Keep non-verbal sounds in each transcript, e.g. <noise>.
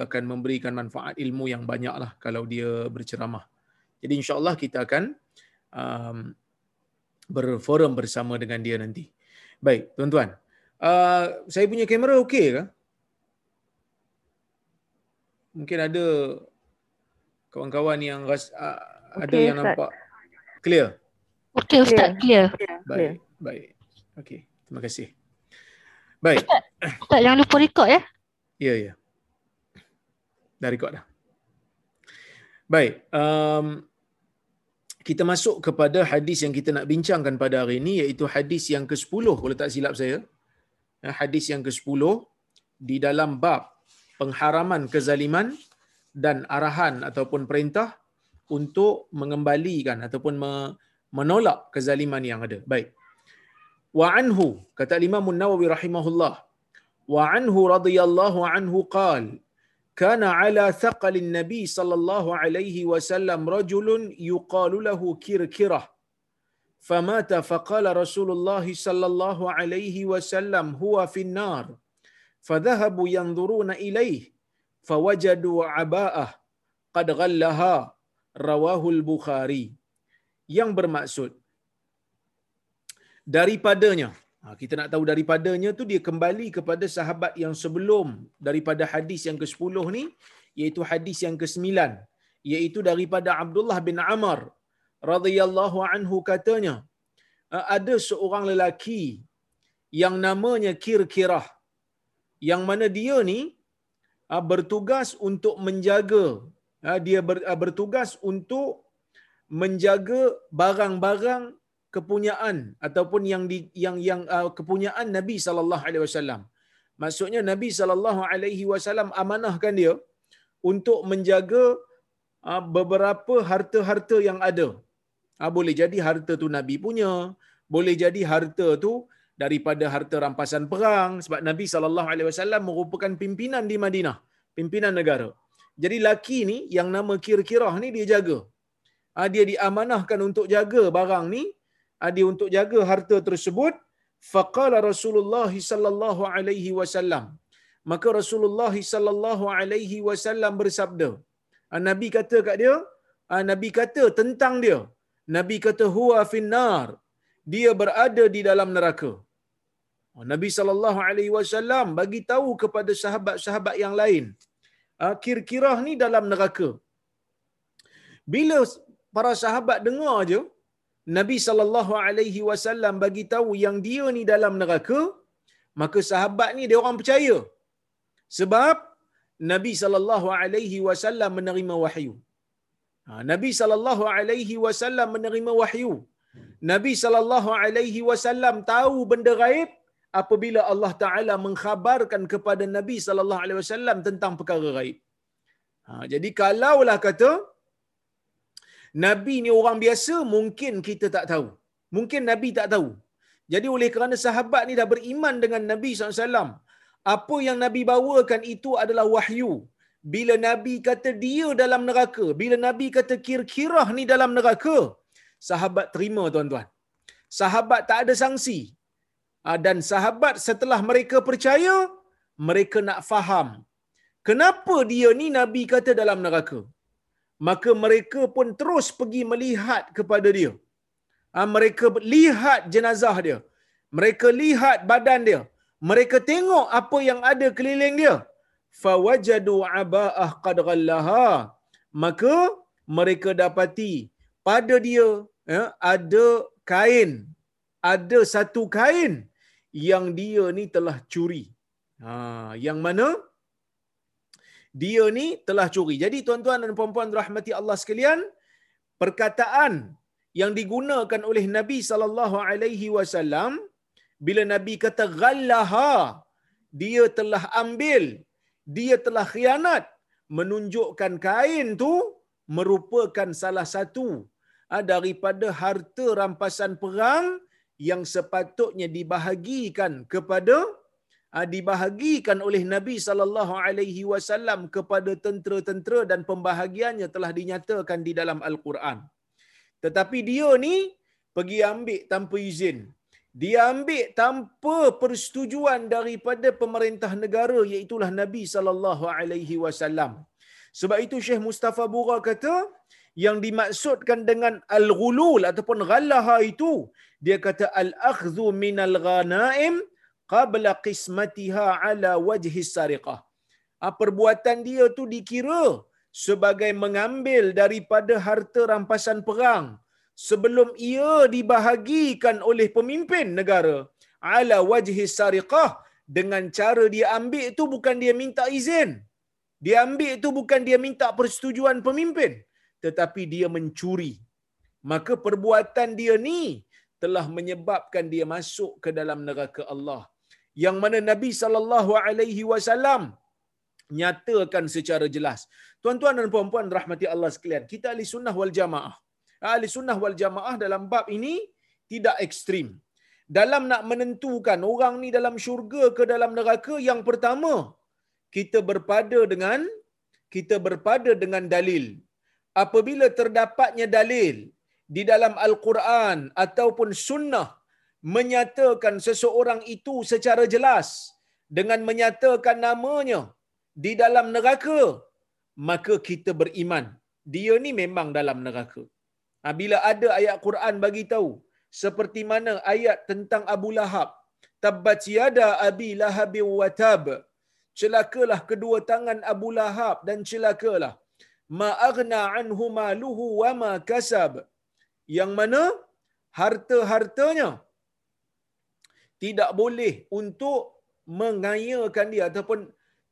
akan memberikan manfaat ilmu yang banyak lah kalau dia berceramah. Jadi insyaAllah kita akan um, berforum bersama dengan dia nanti. Baik, tuan-tuan. Uh, saya punya kamera okey ke? Mungkin ada kawan-kawan yang ras, uh, okay, ada yang Ustaz. nampak clear. Okey Ustaz, clear. Baik, baik. Okey, terima kasih. Baik. Ustaz, Ustaz jangan lupa record ya. Ya, ya. Dah record dah. Baik. Um, kita masuk kepada hadis yang kita nak bincangkan pada hari ini iaitu hadis yang ke-10 kalau tak silap saya. Ya, hadis yang ke-10 di dalam bab pengharaman kezaliman dan arahan ataupun perintah untuk mengembalikan ataupun menolak kezaliman yang ada. Baik. Wa anhu kata Imam Nawawi rahimahullah wa anhu radhiyallahu anhu qala kana ala thaqalin nabi sallallahu alaihi wasallam rajulun yuqalu lahu kirkirah. Famata faqala rasulullah sallallahu alaihi wasallam huwa fi an-nar fadhahabu yanzuruna ilaihi fawajadu aba'ah qad ghallaha rawahul bukhari. Yang bermaksud daripadanya Ha, kita nak tahu daripadanya tu dia kembali kepada sahabat yang sebelum daripada hadis yang ke-10 ni iaitu hadis yang ke-9 iaitu daripada Abdullah bin Amr radhiyallahu anhu katanya ada seorang lelaki yang namanya Kirkirah yang mana dia ni bertugas untuk menjaga dia bertugas untuk menjaga barang-barang kepunyaan ataupun yang di, yang yang uh, kepunyaan Nabi sallallahu alaihi wasallam. Maksudnya Nabi sallallahu alaihi wasallam amanahkan dia untuk menjaga uh, beberapa harta-harta yang ada. Uh, boleh jadi harta tu Nabi punya, boleh jadi harta tu daripada harta rampasan perang sebab Nabi sallallahu alaihi wasallam merupakan pimpinan di Madinah, pimpinan negara. Jadi laki ni yang nama Kir-Kirah ni dia jaga. Uh, dia diamanahkan untuk jaga barang ni dia untuk jaga harta tersebut. Faqala Rasulullah sallallahu alaihi wasallam. Maka Rasulullah sallallahu alaihi wasallam bersabda ah, Nabi kata kat dia ah, Nabi kata tentang dia. Nabi kata huwa finnar. Dia berada di dalam neraka. Ah, Nabi sallallahu alaihi wasallam bagi tahu kepada sahabat-sahabat yang lain kir-kirah ni dalam neraka. Bila para sahabat dengar aja Nabi sallallahu alaihi wasallam bagi tahu yang dia ni dalam neraka, maka sahabat ni dia orang percaya. Sebab Nabi sallallahu alaihi wasallam menerima wahyu. Ha, Nabi sallallahu alaihi wasallam menerima wahyu. Nabi sallallahu alaihi wasallam tahu benda gaib apabila Allah Taala mengkhabarkan kepada Nabi sallallahu alaihi wasallam tentang perkara gaib. Ha, jadi kalaulah kata Nabi ni orang biasa mungkin kita tak tahu. Mungkin Nabi tak tahu. Jadi oleh kerana sahabat ni dah beriman dengan Nabi SAW, apa yang Nabi bawakan itu adalah wahyu. Bila Nabi kata dia dalam neraka, bila Nabi kata kir-kirah ni dalam neraka, sahabat terima tuan-tuan. Sahabat tak ada sanksi. Ah, dan sahabat setelah mereka percaya, mereka nak faham. Kenapa dia ni Nabi kata dalam neraka? Maka mereka pun terus pergi melihat kepada dia. Ha, mereka lihat jenazah dia. Mereka lihat badan dia. Mereka tengok apa yang ada keliling dia. Fawajadu aba'ah qad ghallaha. Maka mereka dapati pada dia ya, ada kain. Ada satu kain yang dia ni telah curi. Ha, yang mana? Dia ni telah curi. Jadi tuan-tuan dan puan-puan rahmati Allah sekalian, perkataan yang digunakan oleh Nabi sallallahu alaihi wasallam bila Nabi kata ghallaha, dia telah ambil, dia telah khianat, menunjukkan kain tu merupakan salah satu ah, daripada harta rampasan perang yang sepatutnya dibahagikan kepada dibahagikan oleh Nabi sallallahu alaihi wasallam kepada tentera-tentera dan pembahagiannya telah dinyatakan di dalam al-Quran. Tetapi dia ni pergi ambil tanpa izin. dia ambil tanpa persetujuan daripada pemerintah negara iaitu Nabi sallallahu alaihi wasallam. Sebab itu Syekh Mustafa Bura kata yang dimaksudkan dengan al-ghulul ataupun ghallaha itu dia kata al-akhdhu minal ghanaim qabla qismatiha ala wajhi sariqah. Ha, perbuatan dia tu dikira sebagai mengambil daripada harta rampasan perang sebelum ia dibahagikan oleh pemimpin negara. Ala wajhi sariqah dengan cara dia ambil itu bukan dia minta izin. Dia ambil itu bukan dia minta persetujuan pemimpin tetapi dia mencuri. Maka perbuatan dia ni telah menyebabkan dia masuk ke dalam neraka Allah yang mana Nabi sallallahu alaihi wasallam nyatakan secara jelas tuan-tuan dan puan-puan rahmati Allah sekalian kita ahli sunnah wal jamaah ahli sunnah wal jamaah dalam bab ini tidak ekstrim. Dalam nak menentukan orang ni dalam syurga ke dalam neraka, yang pertama, kita berpada dengan kita berpada dengan dalil. Apabila terdapatnya dalil di dalam Al-Quran ataupun sunnah menyatakan seseorang itu secara jelas dengan menyatakan namanya di dalam neraka, maka kita beriman. Dia ni memang dalam neraka. Ha, bila ada ayat Quran bagi tahu seperti mana ayat tentang Abu Lahab. Tabbat yada abi lahab wa tab. Celakalah kedua tangan Abu Lahab dan celakalah. Ma aghna anhu maluhu wa ma kasab. Yang mana harta-hartanya tidak boleh untuk mengayakan dia ataupun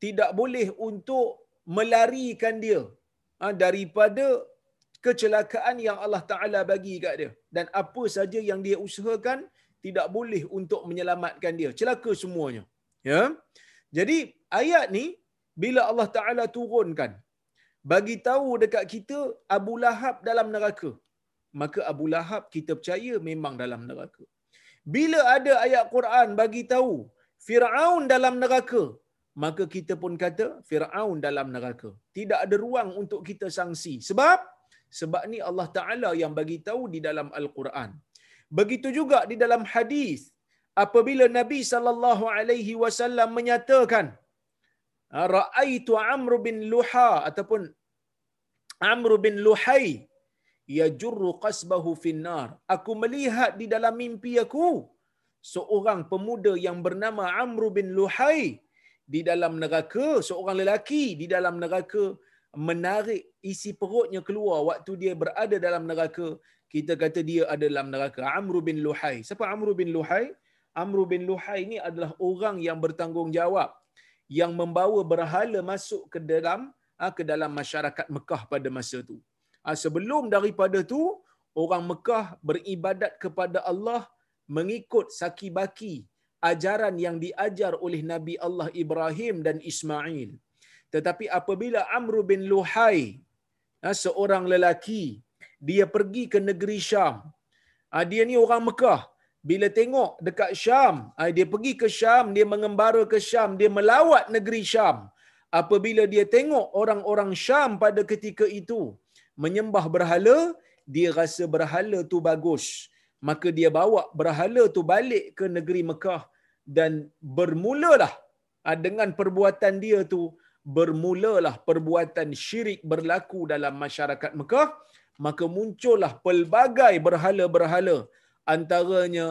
tidak boleh untuk melarikan dia ha, daripada kecelakaan yang Allah Taala bagi kat dia. Dan apa saja yang dia usahakan tidak boleh untuk menyelamatkan dia. Celaka semuanya ya. Jadi ayat ni bila Allah Taala turunkan bagi tahu dekat kita Abu Lahab dalam neraka maka Abu Lahab kita percaya memang dalam neraka bila ada ayat Quran bagi tahu Firaun dalam neraka maka kita pun kata Firaun dalam neraka tidak ada ruang untuk kita sangsi sebab sebab ni Allah Taala yang bagi tahu di dalam Al-Quran. Begitu juga di dalam hadis apabila Nabi sallallahu alaihi wasallam menyatakan raaitu Amr bin Luha ataupun Amr bin Luhai yajurru qasbahu finnar. Aku melihat di dalam mimpi aku seorang pemuda yang bernama Amr bin Luhai di dalam neraka, seorang lelaki di dalam neraka menarik isi perutnya keluar waktu dia berada dalam neraka. Kita kata dia ada dalam neraka. Amr bin Luhai. Siapa Amr bin Luhai? Amr bin Luhai ini adalah orang yang bertanggungjawab yang membawa berhala masuk ke dalam ah, ke dalam masyarakat Mekah pada masa itu sebelum daripada tu orang Mekah beribadat kepada Allah mengikut saki baki ajaran yang diajar oleh Nabi Allah Ibrahim dan Ismail tetapi apabila Amr bin Luhai, ha, seorang lelaki, dia pergi ke negeri Syam. Ha, dia ni orang Mekah. Bila tengok dekat Syam, dia pergi ke Syam, dia mengembara ke Syam, dia melawat negeri Syam. Apabila dia tengok orang-orang Syam pada ketika itu menyembah berhala, dia rasa berhala tu bagus. Maka dia bawa berhala tu balik ke negeri Mekah dan bermulalah dengan perbuatan dia tu bermulalah perbuatan syirik berlaku dalam masyarakat Mekah, maka muncullah pelbagai berhala-berhala antaranya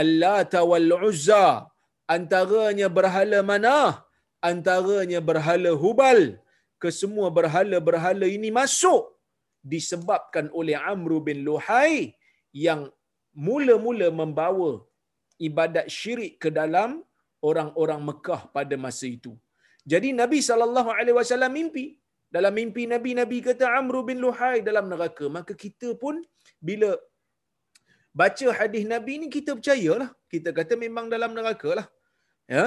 Al-Lata wal-Uzza, antaranya berhala mana? Antaranya berhala Hubal. Kesemua berhala-berhala ini masuk disebabkan oleh Amr bin Luhai yang mula-mula membawa ibadat syirik ke dalam orang-orang Mekah pada masa itu. Jadi Nabi saw mimpi dalam mimpi Nabi Nabi kata Amr bin Luhai dalam neraka. Maka kita pun bila baca hadis Nabi ni kita percayalah. Kita kata memang dalam neraka lah. Ya.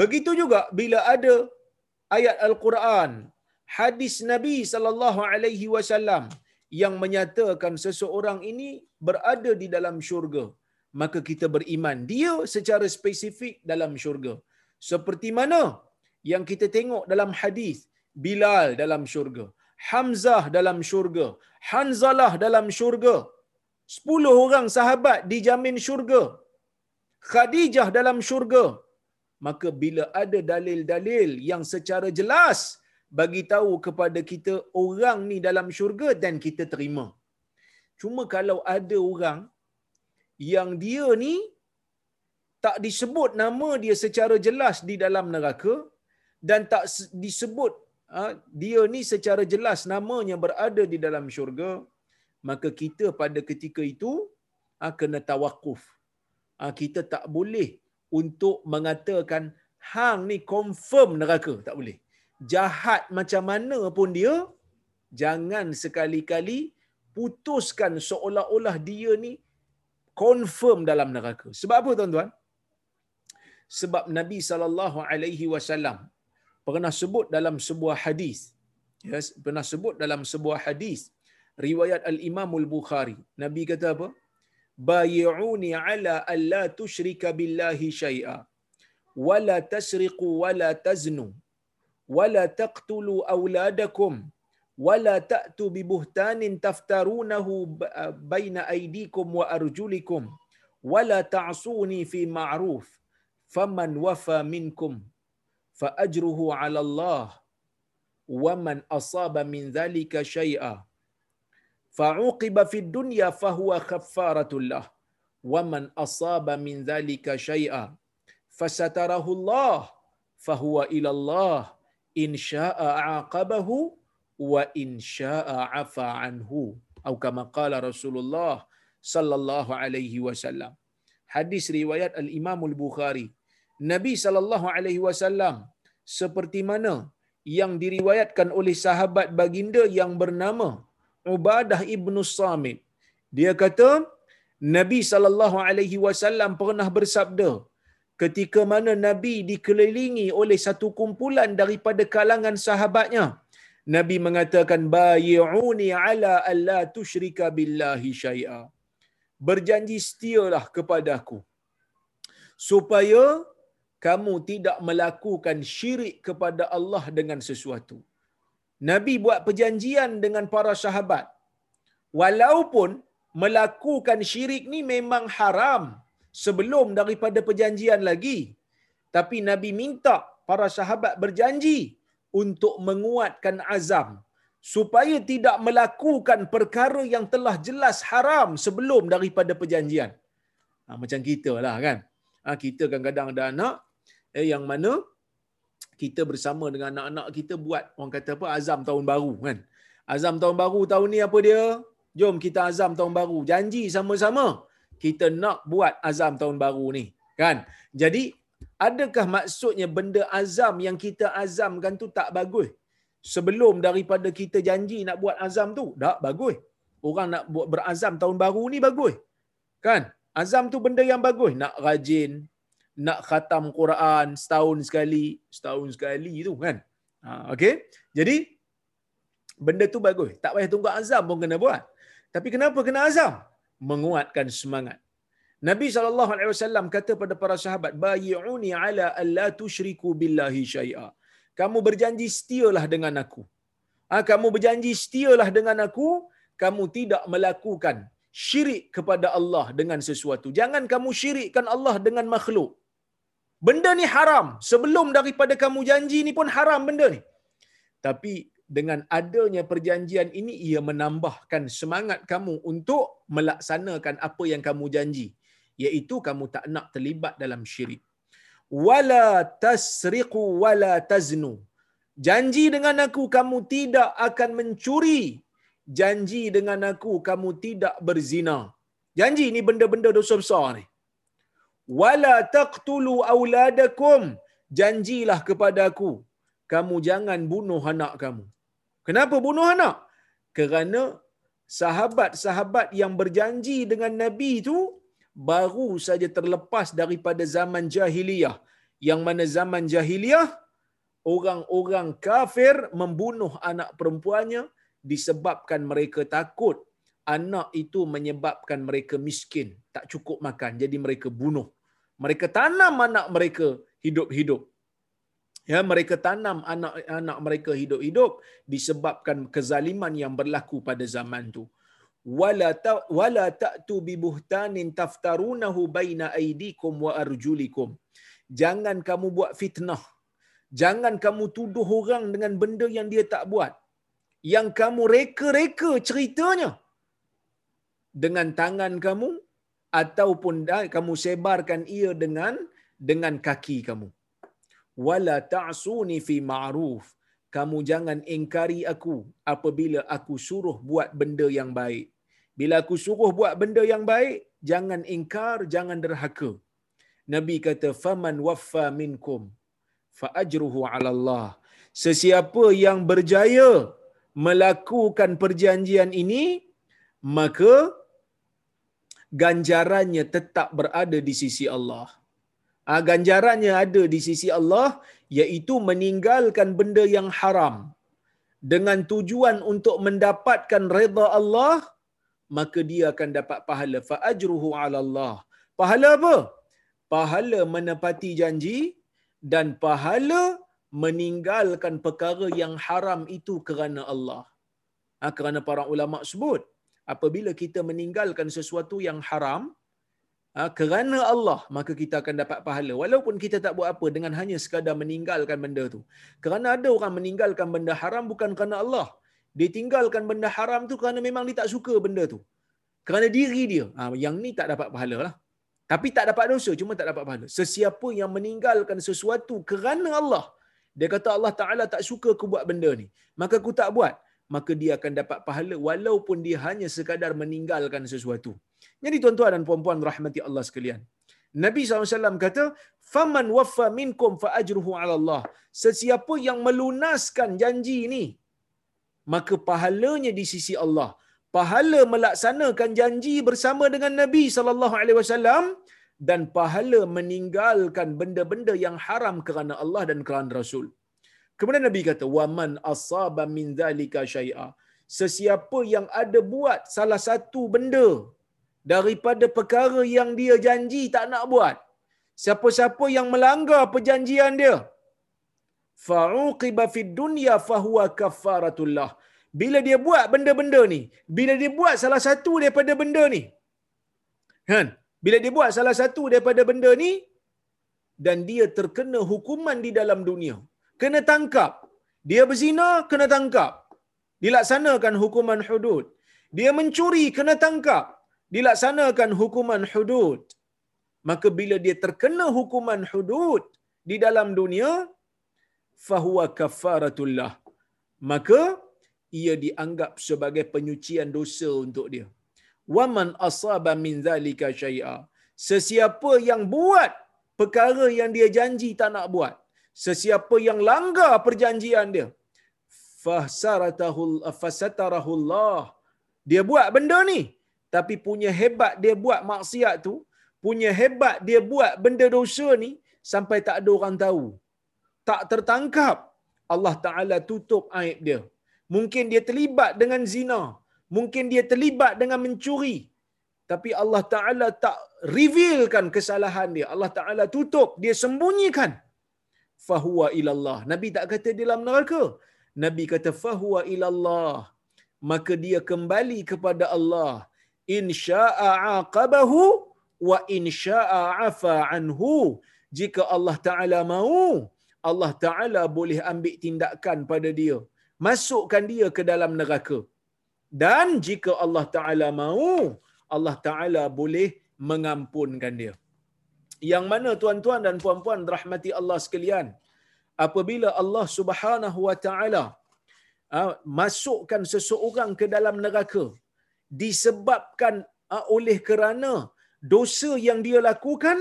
Begitu juga bila ada ayat Al-Quran, hadis Nabi sallallahu alaihi wasallam yang menyatakan seseorang ini berada di dalam syurga, maka kita beriman dia secara spesifik dalam syurga. Seperti mana yang kita tengok dalam hadis Bilal dalam syurga, Hamzah dalam syurga, Hanzalah dalam syurga. Sepuluh orang sahabat dijamin syurga. Khadijah dalam syurga. Maka bila ada dalil-dalil yang secara jelas bagi tahu kepada kita orang ni dalam syurga dan kita terima. Cuma kalau ada orang yang dia ni tak disebut nama dia secara jelas di dalam neraka dan tak disebut ha, dia ni secara jelas namanya berada di dalam syurga maka kita pada ketika itu ha, kena tawakuf ha, kita tak boleh untuk mengatakan hang ni confirm neraka. Tak boleh jahat macam mana pun dia jangan sekali-kali putuskan seolah-olah dia ni confirm dalam neraka. Sebab apa tuan-tuan? Sebab Nabi sallallahu alaihi wasallam pernah sebut dalam sebuah hadis. Ya pernah sebut dalam sebuah hadis. Riwayat al-Imam al-Bukhari. Nabi kata apa? Bay'uni ala alla tusyrika billahi syai'a. Wala tasriqu wala taznu wala taqtulu auladakum wala ta'tu bi buhtanin taftarunahu baina aydikum wa arjulikum wala ta'suni fi ma'ruf faman wafa minkum fa ajruhu 'ala Allah wa man asaba min dhalika shay'a fa'uqiba fid dunya fa huwa kaffaratul lah wa man asaba min dhalika in syaa'a 'aqabahu wa in syaa'a 'afa anhu. Atau kama qala Rasulullah sallallahu alaihi wasallam. Hadis riwayat al-Imam al-Bukhari. Nabi sallallahu alaihi wasallam seperti mana yang diriwayatkan oleh sahabat baginda yang bernama Ubadah ibnu Samit. Dia kata Nabi sallallahu alaihi wasallam pernah bersabda ketika mana Nabi dikelilingi oleh satu kumpulan daripada kalangan sahabatnya. Nabi mengatakan bayi'uni ala alla tusyrika billahi syai'a. Berjanji setialah kepadaku supaya kamu tidak melakukan syirik kepada Allah dengan sesuatu. Nabi buat perjanjian dengan para sahabat. Walaupun melakukan syirik ni memang haram sebelum daripada perjanjian lagi. Tapi Nabi minta para sahabat berjanji untuk menguatkan azam supaya tidak melakukan perkara yang telah jelas haram sebelum daripada perjanjian. Ha, macam kita lah kan. Ha, kita kadang-kadang ada anak eh, yang mana kita bersama dengan anak-anak kita buat orang kata apa azam tahun baru kan. Azam tahun baru tahun ni apa dia? Jom kita azam tahun baru. Janji sama-sama kita nak buat azam tahun baru ni. Kan? Jadi adakah maksudnya benda azam yang kita azamkan tu tak bagus? Sebelum daripada kita janji nak buat azam tu, tak bagus. Orang nak buat berazam tahun baru ni bagus. Kan? Azam tu benda yang bagus. Nak rajin, nak khatam Quran setahun sekali, setahun sekali tu kan. Ha, okay. Jadi, benda tu bagus. Tak payah tunggu azam pun kena buat. Tapi kenapa kena azam? Menguatkan semangat. Nabi SAW kata pada para sahabat, Bayi'uni ala alla tushriku billahi syai'a. Kamu berjanji setialah dengan aku. Ha, kamu berjanji setialah dengan aku, kamu tidak melakukan syirik kepada Allah dengan sesuatu. Jangan kamu syirikkan Allah dengan makhluk. Benda ni haram. Sebelum daripada kamu janji ni pun haram benda ni. Tapi dengan adanya perjanjian ini, ia menambahkan semangat kamu untuk melaksanakan apa yang kamu janji. Iaitu kamu tak nak terlibat dalam syirik. Wala tasriqu wala taznu. Janji dengan aku, kamu tidak akan mencuri. Janji dengan aku, kamu tidak berzina. Janji ni benda-benda dosa besar ni wala taqtulu auladakum janjilah kepada aku kamu jangan bunuh anak kamu kenapa bunuh anak? Kerana sahabat-sahabat yang berjanji dengan nabi itu baru saja terlepas daripada zaman jahiliyah. Yang mana zaman jahiliyah orang-orang kafir membunuh anak perempuannya disebabkan mereka takut. Anak itu menyebabkan mereka miskin tak cukup makan. Jadi mereka bunuh. Mereka tanam anak mereka hidup-hidup. Ya, mereka tanam anak-anak mereka hidup-hidup disebabkan kezaliman yang berlaku pada zaman itu. wala ta, wala ta'tu bi buhtanin taftarunahu baina aydikum wa arjulikum. Jangan kamu buat fitnah. Jangan kamu tuduh orang dengan benda yang dia tak buat. Yang kamu reka-reka ceritanya dengan tangan kamu ataupun kamu sebarkan ia dengan dengan kaki kamu wala ta'suni fi ma'ruf. Kamu jangan ingkari aku apabila aku suruh buat benda yang baik. Bila aku suruh buat benda yang baik jangan ingkar jangan derhaka. Nabi kata faman waffa minkum fa ajruhu 'ala Allah. Sesiapa yang berjaya melakukan perjanjian ini maka ganjarannya tetap berada di sisi Allah. Ha, ganjarannya ada di sisi Allah iaitu meninggalkan benda yang haram dengan tujuan untuk mendapatkan redha Allah maka dia akan dapat pahala fa ajruhu ala Allah. Pahala apa? Pahala menepati janji dan pahala meninggalkan perkara yang haram itu kerana Allah. Ha, kerana para ulama sebut apabila kita meninggalkan sesuatu yang haram ha, kerana Allah maka kita akan dapat pahala. Walaupun kita tak buat apa dengan hanya sekadar meninggalkan benda tu. Kerana ada orang meninggalkan benda haram bukan kerana Allah. Dia tinggalkan benda haram tu kerana memang dia tak suka benda tu. Kerana diri dia. Ha, yang ni tak dapat pahala lah. Tapi tak dapat dosa cuma tak dapat pahala. Sesiapa yang meninggalkan sesuatu kerana Allah dia kata Allah Ta'ala tak suka aku buat benda ni. Maka aku tak buat. Maka dia akan dapat pahala walaupun dia hanya sekadar meninggalkan sesuatu. Jadi tuan-tuan dan puan-puan rahmati Allah sekalian. Nabi SAW kata, "Faman waffa minkum fa ajruhu 'ala Allah." Sesiapa yang melunaskan janji ini, maka pahalanya di sisi Allah. Pahala melaksanakan janji bersama dengan Nabi sallallahu alaihi wasallam dan pahala meninggalkan benda-benda yang haram kerana Allah dan kerana Rasul. Kemudian Nabi kata, "Waman asaba min dzalika syai'a." Sesiapa yang ada buat salah satu benda daripada perkara yang dia janji tak nak buat. Siapa-siapa yang melanggar perjanjian dia, fa'uqiba fid dunya fahuwa kafaratullah. Bila dia buat benda-benda ni, bila dia buat salah satu daripada benda ni, kan? Bila dia buat salah satu daripada benda ni dan dia terkena hukuman di dalam dunia, kena tangkap. Dia berzina, kena tangkap. Dilaksanakan hukuman hudud. Dia mencuri, kena tangkap. Dilaksanakan hukuman hudud. Maka bila dia terkena hukuman hudud di dalam dunia, fahuwa kafaratullah. Maka ia dianggap sebagai penyucian dosa untuk dia. Waman asaba min zalika syai'a. Sesiapa yang buat perkara yang dia janji tak nak buat, sesiapa yang langgar perjanjian dia fahsaratahul fasatarahullah dia buat benda ni tapi punya hebat dia buat maksiat tu punya hebat dia buat benda dosa ni sampai tak ada orang tahu tak tertangkap Allah Taala tutup aib dia mungkin dia terlibat dengan zina mungkin dia terlibat dengan mencuri tapi Allah Taala tak revealkan kesalahan dia Allah Taala tutup dia sembunyikan fahuwa ilallah. Nabi tak kata di dalam neraka. Nabi kata fahuwa ilallah. Maka dia kembali kepada Allah. In sya'a aqabahu wa in sya'a afa anhu. Jika Allah Ta'ala mau, Allah Ta'ala boleh ambil tindakan pada dia. Masukkan dia ke dalam neraka. Dan jika Allah Ta'ala mau, Allah Ta'ala boleh mengampunkan dia yang mana tuan-tuan dan puan-puan rahmati Allah sekalian apabila Allah Subhanahu wa taala ah, masukkan seseorang ke dalam neraka disebabkan ah, oleh kerana dosa yang dia lakukan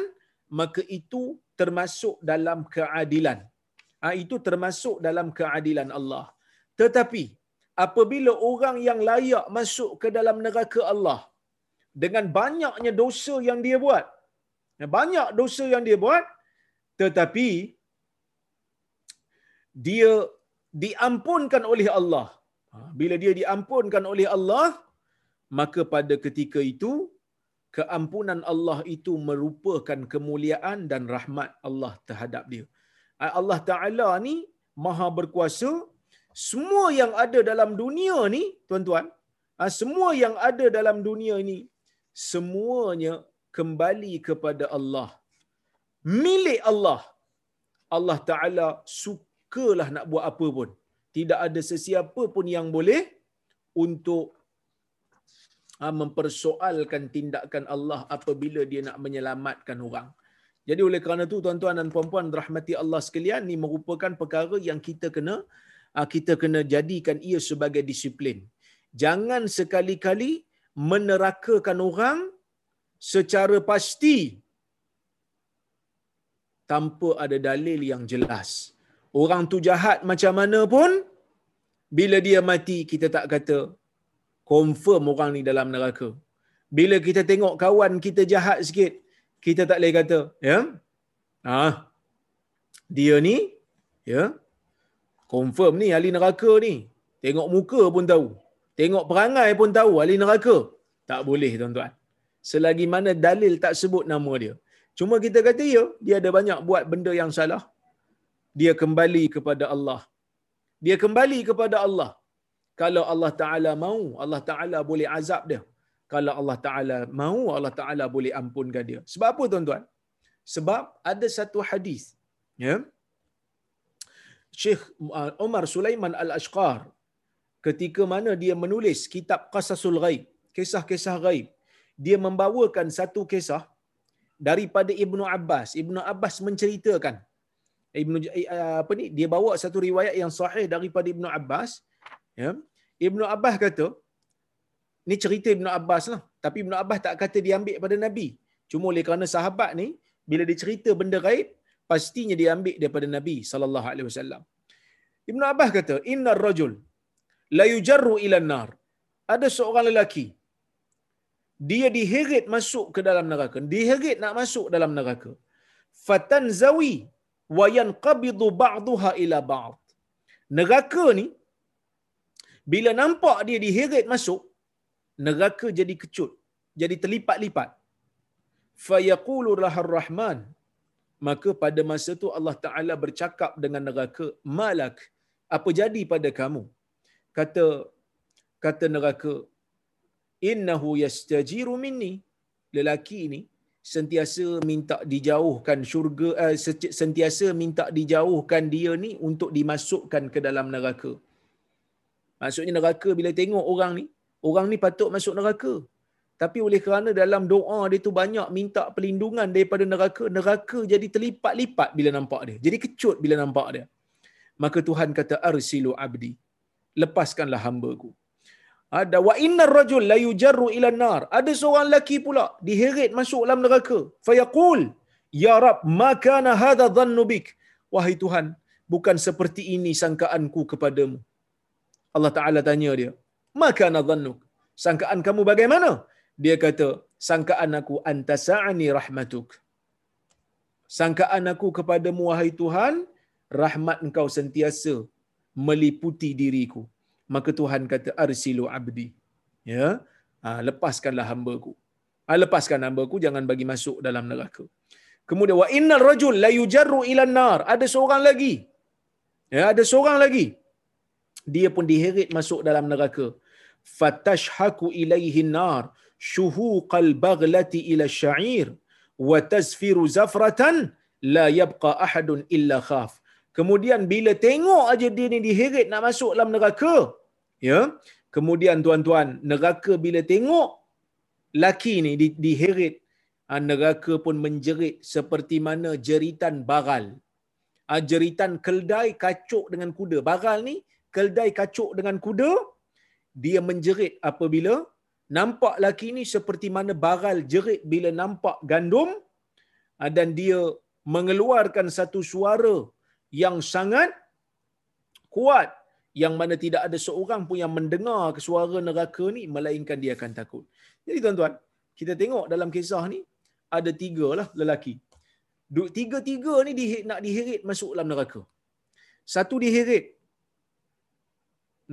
maka itu termasuk dalam keadilan ah, itu termasuk dalam keadilan Allah tetapi apabila orang yang layak masuk ke dalam neraka Allah dengan banyaknya dosa yang dia buat banyak dosa yang dia buat tetapi dia diampunkan oleh Allah. Ha, bila dia diampunkan oleh Allah, maka pada ketika itu keampunan Allah itu merupakan kemuliaan dan rahmat Allah terhadap dia. Ha, Allah Taala ni Maha berkuasa. Semua yang ada dalam dunia ni, tuan-tuan, Ah, semua yang ada dalam dunia ini semuanya kembali kepada Allah. Milik Allah. Allah Taala sukalah nak buat apa pun. Tidak ada sesiapa pun yang boleh untuk mempersoalkan tindakan Allah apabila dia nak menyelamatkan orang. Jadi oleh kerana itu tuan-tuan dan puan-puan rahmati Allah sekalian ni merupakan perkara yang kita kena ah, kita kena jadikan ia sebagai disiplin. Jangan sekali-kali menerakakan orang secara pasti tanpa ada dalil yang jelas. Orang tu jahat macam mana pun bila dia mati kita tak kata confirm orang ni dalam neraka. Bila kita tengok kawan kita jahat sikit, kita tak boleh kata, ya. Ah. Dia ni ya. Confirm ni ahli neraka ni. Tengok muka pun tahu. Tengok perangai pun tahu ahli neraka. Tak boleh tuan-tuan. Selagi mana dalil tak sebut nama dia. Cuma kita kata ya, dia ada banyak buat benda yang salah. Dia kembali kepada Allah. Dia kembali kepada Allah. Kalau Allah Ta'ala mau, Allah Ta'ala boleh azab dia. Kalau Allah Ta'ala mau, Allah Ta'ala boleh ampunkan dia. Sebab apa tuan-tuan? Sebab ada satu hadis. Ya? Syekh uh, Umar Sulaiman Al-Ashqar ketika mana dia menulis kitab Qasasul Ghaib, kisah-kisah ghaib, dia membawakan satu kisah daripada Ibnu Abbas. Ibnu Abbas menceritakan Ibnu eh, apa ni dia bawa satu riwayat yang sahih daripada Ibnu Abbas ya. Ibnu Abbas kata ni cerita Ibnu Abbas lah. Tapi Ibnu Abbas tak kata diambil pada Nabi. Cuma oleh kerana sahabat ni bila dia cerita benda gaib pastinya dia ambil daripada Nabi sallallahu alaihi wasallam. Ibnu Abbas kata innar rajul la yujarru ila nar ada seorang lelaki dia diheret masuk ke dalam neraka. Diheret nak masuk dalam neraka. Fatan zawi wa yanqabidu ba'daha ila ba'd. Neraka ni bila nampak dia diheret masuk neraka jadi kecut jadi terlipat-lipat. Fayaqulu rahman. Maka pada masa tu Allah Taala bercakap dengan neraka malak apa jadi pada kamu? Kata kata neraka innahu yastajiru minni. Lelaki ini sentiasa minta dijauhkan syurga uh, sentiasa minta dijauhkan dia ni untuk dimasukkan ke dalam neraka maksudnya neraka bila tengok orang ni orang ni patut masuk neraka tapi oleh kerana dalam doa dia tu banyak minta perlindungan daripada neraka neraka jadi terlipat-lipat bila nampak dia jadi kecut bila nampak dia maka Tuhan kata arsilu abdi lepaskanlah hamba-Ku ada wa innar rajul la yujarru ila nar. Ada seorang lelaki pula diheret masuk dalam neraka. Fayaqul, ya rab, ma kana hadha dhannu bik? Wahai Tuhan, bukan seperti ini sangkaanku kepadamu. Allah Taala tanya dia, ma kana dhannuk? Sangkaan kamu bagaimana? Dia kata, sangkaan aku antasa'ani rahmatuk. Sangkaan aku kepadamu wahai Tuhan, rahmat engkau sentiasa meliputi diriku. Maka Tuhan kata arsilu abdi. Ya? Ha, lepaskanlah hamba-Ku. Ha, lepaskan hamba-Ku jangan bagi masuk dalam neraka. Kemudian wa innal rajul la yujarru ila nar ada seorang lagi. Ya ada seorang lagi dia pun diheret masuk dalam neraka fatashhaku ilaihi nar shuhuqal baghlati ila sya'ir wa tasfiru zafratan la yabqa ahadun illa khaf Kemudian bila tengok aja dia ni diheret nak masuk dalam neraka, ya. Kemudian tuan-tuan, neraka bila tengok laki ni di, diheret, ah, neraka pun menjerit seperti mana jeritan baral. Ah, jeritan keldai kacuk dengan kuda. Baral ni keldai kacuk dengan kuda, dia menjerit apabila nampak laki ni seperti mana baral jerit bila nampak gandum ah, dan dia mengeluarkan satu suara yang sangat kuat yang mana tidak ada seorang pun yang mendengar suara neraka ni melainkan dia akan takut. Jadi tuan-tuan, kita tengok dalam kisah ni ada tiga lah lelaki. Tiga-tiga ni nak diheret masuk dalam neraka. Satu diheret,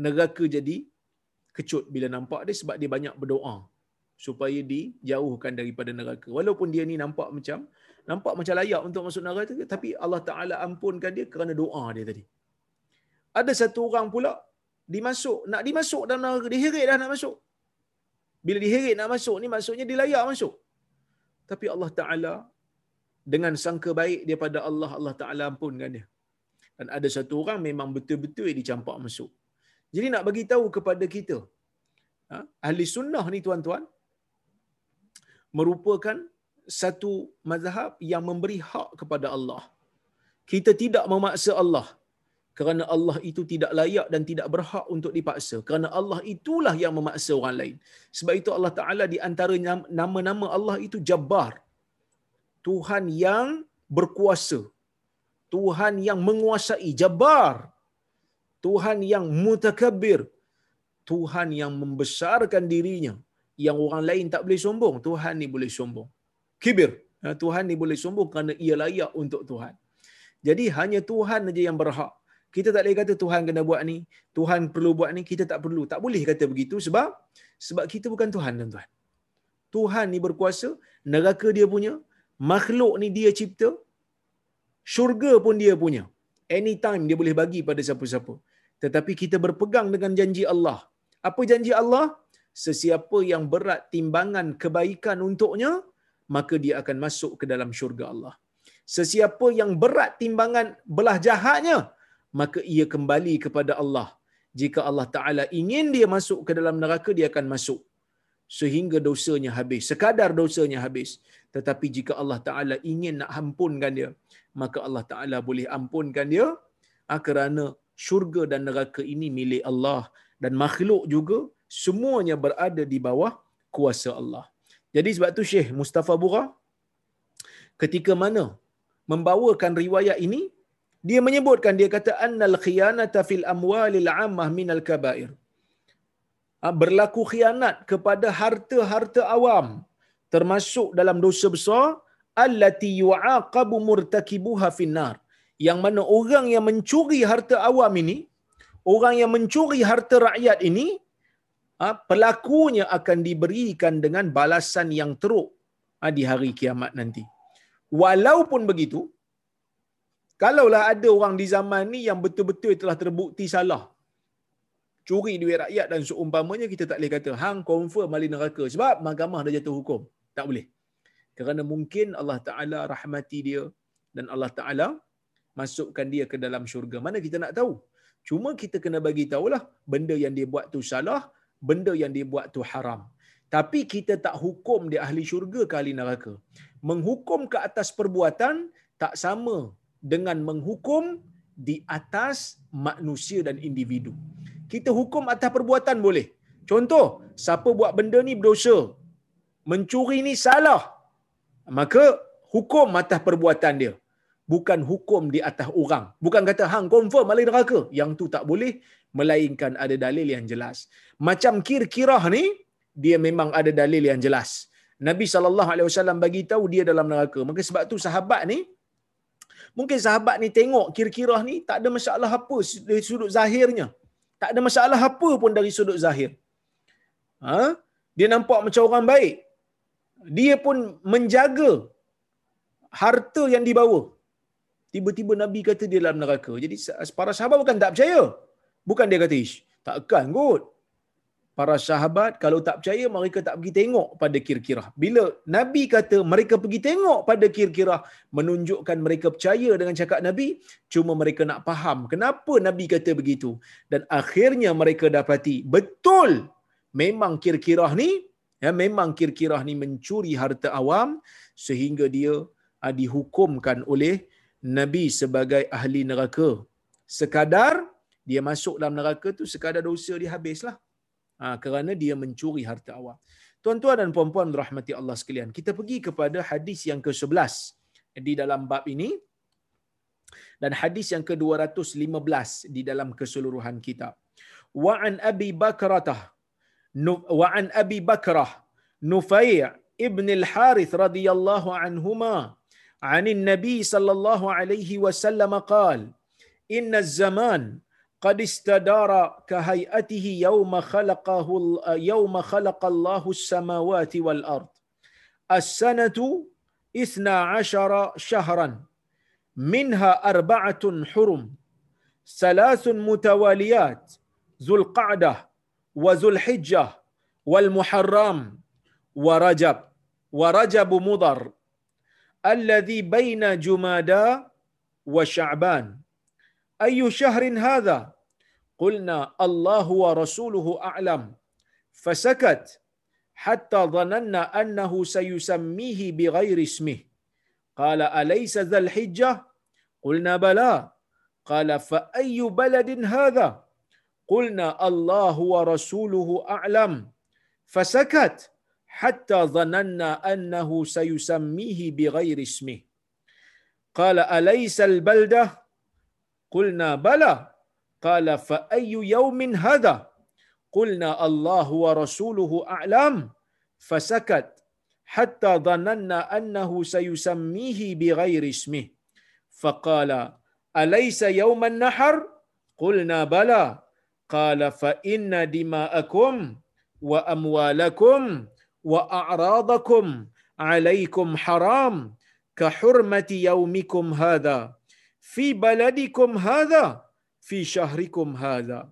neraka jadi kecut bila nampak dia sebab dia banyak berdoa supaya dijauhkan daripada neraka. Walaupun dia ni nampak macam nampak macam layak untuk masuk neraka tapi Allah Taala ampunkan dia kerana doa dia tadi. Ada satu orang pula dimasuk nak dimasuk dalam neraka diheret dah nak masuk Bila diheret nak masuk ni maksudnya dia layak masuk. Tapi Allah Ta'ala dengan sangka baik daripada Allah, Allah Ta'ala ampunkan dia. Dan ada satu orang memang betul-betul dicampak masuk. Jadi nak bagi tahu kepada kita, ha, ahli sunnah ni tuan-tuan, merupakan satu mazhab yang memberi hak kepada Allah. Kita tidak memaksa Allah kerana Allah itu tidak layak dan tidak berhak untuk dipaksa kerana Allah itulah yang memaksa orang lain. Sebab itu Allah Taala di antara nama-nama Allah itu Jabbar. Tuhan yang berkuasa. Tuhan yang menguasai, Jabbar. Tuhan yang mutakabbir. Tuhan yang membesarkan dirinya yang orang lain tak boleh sombong, Tuhan ni boleh sombong. Kibir. Ha, Tuhan ni boleh sombong kerana ia layak untuk Tuhan. Jadi hanya Tuhan saja yang berhak. Kita tak boleh kata Tuhan kena buat ni, Tuhan perlu buat ni, kita tak perlu. Tak boleh kata begitu sebab sebab kita bukan Tuhan tuan-tuan. Tuhan ni berkuasa, neraka dia punya, makhluk ni dia cipta, syurga pun dia punya. Anytime dia boleh bagi pada siapa-siapa. Tetapi kita berpegang dengan janji Allah. Apa janji Allah? Sesiapa yang berat timbangan kebaikan untuknya, maka dia akan masuk ke dalam syurga Allah. Sesiapa yang berat timbangan belah jahatnya, maka ia kembali kepada Allah. Jika Allah Ta'ala ingin dia masuk ke dalam neraka, dia akan masuk. Sehingga dosanya habis. Sekadar dosanya habis. Tetapi jika Allah Ta'ala ingin nak ampunkan dia, maka Allah Ta'ala boleh ampunkan dia ah, kerana syurga dan neraka ini milik Allah. Dan makhluk juga semuanya berada di bawah kuasa Allah. Jadi sebab tu Syekh Mustafa Bura ketika mana membawakan riwayat ini dia menyebutkan dia kata annal khiyanata fil amwalil ammah minal kabair. Ha, berlaku khianat kepada harta-harta awam termasuk dalam dosa besar allati yu'aqabu murtakibuha finnar. Yang mana orang yang mencuri harta awam ini, orang yang mencuri harta rakyat ini, ha, pelakunya akan diberikan dengan balasan yang teruk ha, di hari kiamat nanti. Walaupun begitu, kalaulah ada orang di zaman ni yang betul-betul telah terbukti salah, curi duit rakyat dan seumpamanya kita tak boleh kata hang confirm mali neraka sebab mahkamah dah jatuh hukum. Tak boleh. Kerana mungkin Allah Taala rahmati dia dan Allah Taala masukkan dia ke dalam syurga. Mana kita nak tahu? Cuma kita kena bagi tahulah benda yang dia buat tu salah, benda yang dia buat tu haram. Tapi kita tak hukum dia ahli syurga ke ahli neraka. Menghukum ke atas perbuatan tak sama dengan menghukum di atas manusia dan individu. Kita hukum atas perbuatan boleh. Contoh, siapa buat benda ni berdosa. Mencuri ni salah. Maka hukum atas perbuatan dia. Bukan hukum di atas orang. Bukan kata hang confirm ahli neraka. Yang tu tak boleh melainkan ada dalil yang jelas. Macam kir-kirah ni dia memang ada dalil yang jelas. Nabi saw bagi tahu dia dalam neraka. Maka sebab tu sahabat ni mungkin sahabat ni tengok kir-kirah ni tak ada masalah apa dari sudut zahirnya. Tak ada masalah apa pun dari sudut zahir. Ha? Dia nampak macam orang baik. Dia pun menjaga harta yang dibawa. Tiba-tiba Nabi kata dia dalam neraka. Jadi para sahabat bukan tak percaya. Bukan dia kata, ish, takkan kot. Para sahabat kalau tak percaya mereka tak pergi tengok pada kir-kirah. Bila Nabi kata mereka pergi tengok pada kir-kirah menunjukkan mereka percaya dengan cakap Nabi, cuma mereka nak faham kenapa Nabi kata begitu. Dan akhirnya mereka dapati betul memang kir-kirah ni ya memang kir-kirah ni mencuri harta awam sehingga dia uh, dihukumkan oleh Nabi sebagai ahli neraka. Sekadar dia masuk dalam neraka tu sekadar dosa dia habislah. Ha, kerana dia mencuri harta awam. Tuan-tuan dan puan-puan rahmati Allah sekalian, kita pergi kepada hadis yang ke-11 di dalam bab ini dan hadis yang ke-215 di dalam keseluruhan kitab. Wa an Abi Bakrah wa an Abi Bakrah Nufai' ibn al-Harith radhiyallahu anhuma عن النبي صلى الله عليه وسلم قال إن الزمان قد استدار كهيئته يوم خلقه يوم خلق الله السماوات والأرض. السنة إثنى عشر شهرا منها أربعة حرم ثلاث متواليات ذو القعدة وذو الحجة wal muharram wa rajab wa rajab mudar alladhi baina jumada wa sya'ban ayu syahrin hadha qulna Allah wa rasuluhu a'lam fasakat hatta dhananna annahu sayusammihi bighairi ismihi qala alaysa dhal hijjah qulna bala qala fa ayyu baladin hadha qulna Allah wa rasuluhu a'lam fasakat hatta dhananna annahu sayusammihi bighairi ismihi qala alaysa al baldah qulna bala qala fa ayyu yawmin hadha qulna Allah wa rasuluhu a'lam fasakat hatta dhananna annahu sayusammihi bighairi ismihi faqala alaysa yawman nahar qulna bala qala fa inna dima'akum wa amwalakum wa a'radakum alaykum haram ka hurmati yawmikum hadha fi baladikum hadha fi shahrikum hadha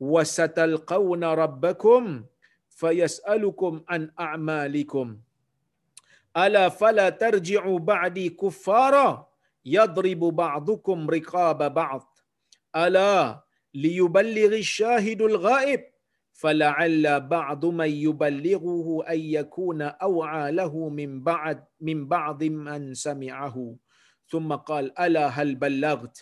wa satalqawna rabbakum fayas'alukum فلعل بعض من يبلغه أن يكون أوعى له من بعد من بعض من سمعه ثم قال ألا هل بلغت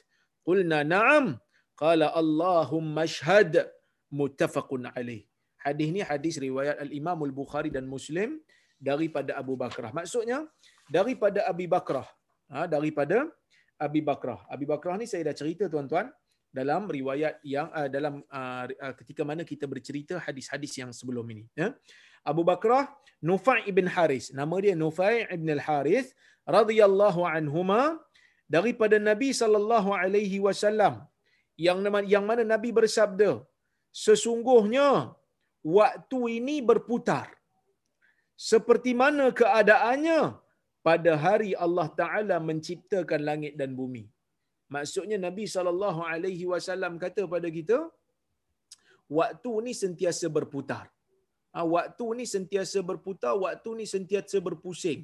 قلنا نعم قال اللهم اشهد متفق عليه hadis ni hadis riwayat al-Imam al-Bukhari dan Muslim daripada Abu Bakrah. Maksudnya daripada Abi Bakrah. Ha, daripada Abi Bakrah. Abi Bakrah ni saya dah cerita tuan-tuan dalam riwayat yang uh, dalam uh, ketika mana kita bercerita hadis-hadis yang sebelum ini ya. Abu Bakrah Nufai ibn Haris. Nama dia Nufai ibn al-Haris radhiyallahu anhuma. Daripada Nabi sallallahu alaihi wasallam yang yang mana Nabi bersabda sesungguhnya waktu ini berputar. Seperti mana keadaannya pada hari Allah Taala menciptakan langit dan bumi Maksudnya Nabi wasallam kata pada kita waktu ni sentiasa berputar. Ha, waktu ni sentiasa berputar, waktu ni sentiasa berpusing.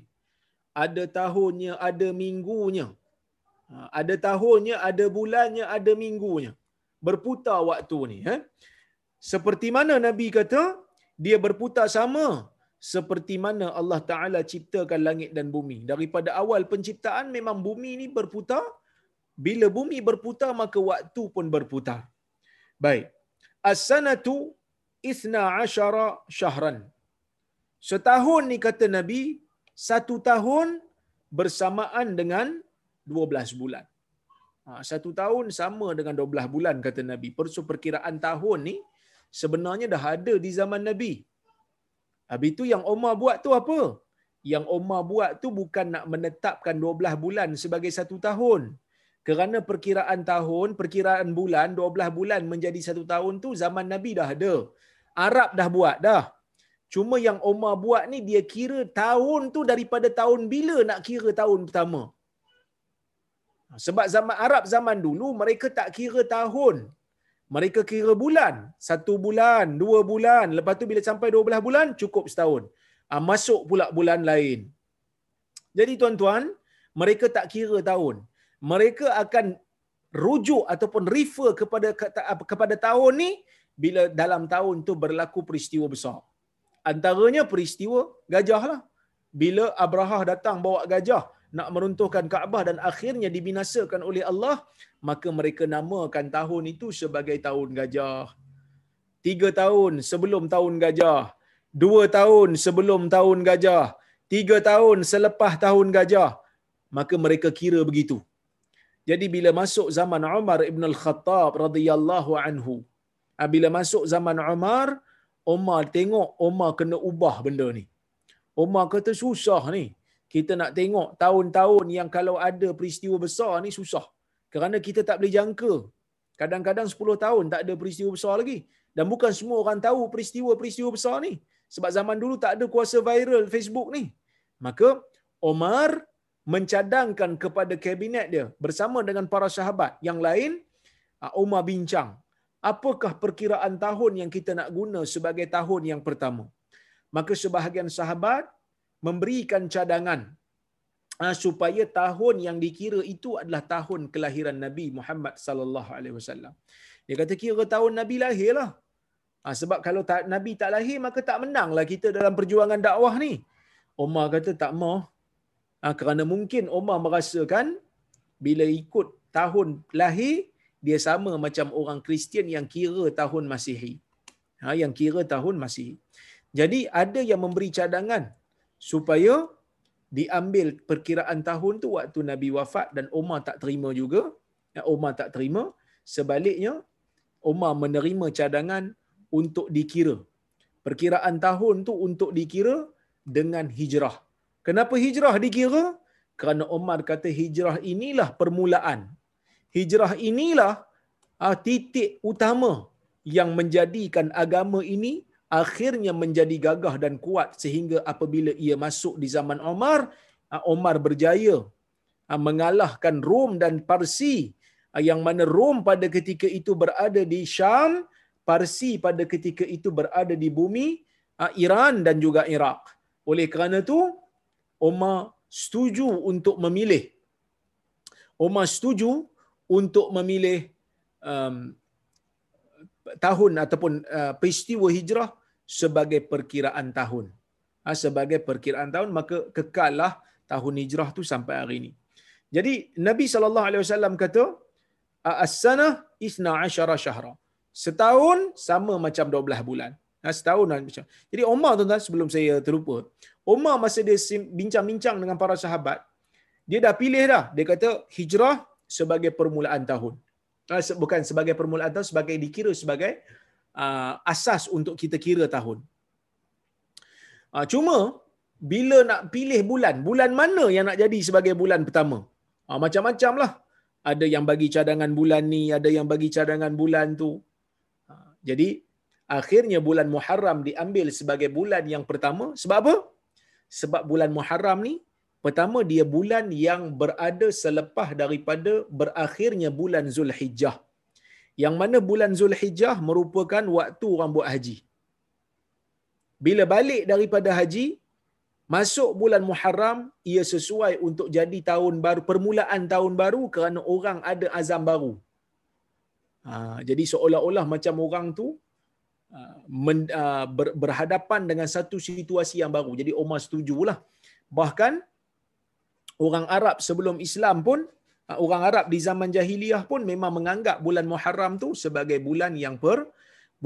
Ada tahunnya, ada minggunya. Ha, ada tahunnya, ada bulannya, ada minggunya. Berputar waktu ni. Eh? Seperti mana Nabi kata, dia berputar sama seperti mana Allah Ta'ala ciptakan langit dan bumi. Daripada awal penciptaan memang bumi ni berputar, bila bumi berputar maka waktu pun berputar. Baik. As-sanatu isna ashara syahran. Setahun ni kata Nabi, satu tahun bersamaan dengan 12 bulan. Ha, satu tahun sama dengan 12 bulan kata Nabi. Perso perkiraan tahun ni sebenarnya dah ada di zaman Nabi. Habis itu yang Umar buat tu apa? Yang Umar buat tu bukan nak menetapkan 12 bulan sebagai satu tahun kerana perkiraan tahun, perkiraan bulan, 12 bulan menjadi satu tahun tu zaman Nabi dah ada. Arab dah buat dah. Cuma yang Umar buat ni dia kira tahun tu daripada tahun bila nak kira tahun pertama. Sebab zaman Arab zaman dulu mereka tak kira tahun. Mereka kira bulan. Satu bulan, dua bulan. Lepas tu bila sampai dua belah bulan, cukup setahun. Ah, masuk pula bulan lain. Jadi tuan-tuan, mereka tak kira tahun mereka akan rujuk ataupun refer kepada kepada tahun ni bila dalam tahun tu berlaku peristiwa besar. Antaranya peristiwa gajah lah. Bila Abrahah datang bawa gajah nak meruntuhkan Kaabah dan akhirnya dibinasakan oleh Allah, maka mereka namakan tahun itu sebagai tahun gajah. Tiga tahun sebelum tahun gajah. Dua tahun sebelum tahun gajah. Tiga tahun selepas tahun gajah. Maka mereka kira begitu. Jadi bila masuk zaman Umar ibn al-Khattab radhiyallahu anhu, ah, bila masuk zaman Umar, Umar tengok Umar kena ubah benda ni. Umar kata susah ni. Kita nak tengok tahun-tahun yang kalau ada peristiwa besar ni susah. Kerana kita tak boleh jangka. Kadang-kadang 10 tahun tak ada peristiwa besar lagi. Dan bukan semua orang tahu peristiwa-peristiwa besar ni. Sebab zaman dulu tak ada kuasa viral Facebook ni. Maka Omar mencadangkan kepada kabinet dia bersama dengan para sahabat yang lain ah, Umar bincang apakah perkiraan tahun yang kita nak guna sebagai tahun yang pertama maka sebahagian sahabat memberikan cadangan uh, supaya tahun yang dikira itu adalah tahun kelahiran Nabi Muhammad sallallahu alaihi wasallam. Dia kata kira tahun Nabi lahirlah. Ha, sebab kalau tak, Nabi tak lahir maka tak menanglah kita dalam perjuangan dakwah ni. Umar kata tak mau. Ha, kerana mungkin Umar merasakan bila ikut tahun lahir dia sama macam orang Kristian yang kira tahun Masihi. Ha, yang kira tahun Masihi. Jadi ada yang memberi cadangan supaya diambil perkiraan tahun tu waktu Nabi wafat dan Umar tak terima juga. Ya, Umar tak terima. Sebaliknya Umar menerima cadangan untuk dikira. Perkiraan tahun tu untuk dikira dengan hijrah. Kenapa hijrah dikira? Kerana Umar kata hijrah inilah permulaan. Hijrah inilah ah, titik utama yang menjadikan agama ini akhirnya menjadi gagah dan kuat sehingga apabila ia masuk di zaman Umar, ah, Umar berjaya ah, mengalahkan Rom dan Parsi yang mana Rom pada ketika itu berada di Syam, Parsi pada ketika itu berada di bumi Iran dan juga Iraq. Oleh kerana itu, Umar setuju untuk memilih. Umar setuju untuk memilih um, tahun ataupun uh, peristiwa hijrah sebagai perkiraan tahun. Ha, sebagai perkiraan tahun maka kekallah tahun hijrah tu sampai hari ini. Jadi Nabi sallallahu alaihi wasallam kata as-sanah isna asyara syahra. Setahun sama macam 12 bulan. Ha, setahun macam. Jadi Umar tuan-tuan sebelum saya terlupa. Umar masa dia bincang-bincang dengan para sahabat, dia dah pilih dah. Dia kata hijrah sebagai permulaan tahun. Ha, bukan sebagai permulaan tahun, sebagai dikira sebagai uh, asas untuk kita kira tahun. Uh, cuma bila nak pilih bulan, bulan mana yang nak jadi sebagai bulan pertama? Uh, macam-macam lah. Ada yang bagi cadangan bulan ni, ada yang bagi cadangan bulan tu. Uh, jadi akhirnya bulan Muharram diambil sebagai bulan yang pertama. Sebab apa? Sebab bulan Muharram ni pertama dia bulan yang berada selepas daripada berakhirnya bulan Zulhijjah yang mana bulan Zulhijjah merupakan waktu orang buat haji. Bila balik daripada haji, masuk bulan Muharram, ia sesuai untuk jadi tahun baru, permulaan tahun baru kerana orang ada azam baru. Ha, jadi seolah-olah macam orang tu men, uh, ber, berhadapan dengan satu situasi yang baru. Jadi Umar setujulah. Bahkan orang Arab sebelum Islam pun Ah, orang Arab di zaman jahiliyah pun memang menganggap bulan Muharram tu sebagai bulan yang per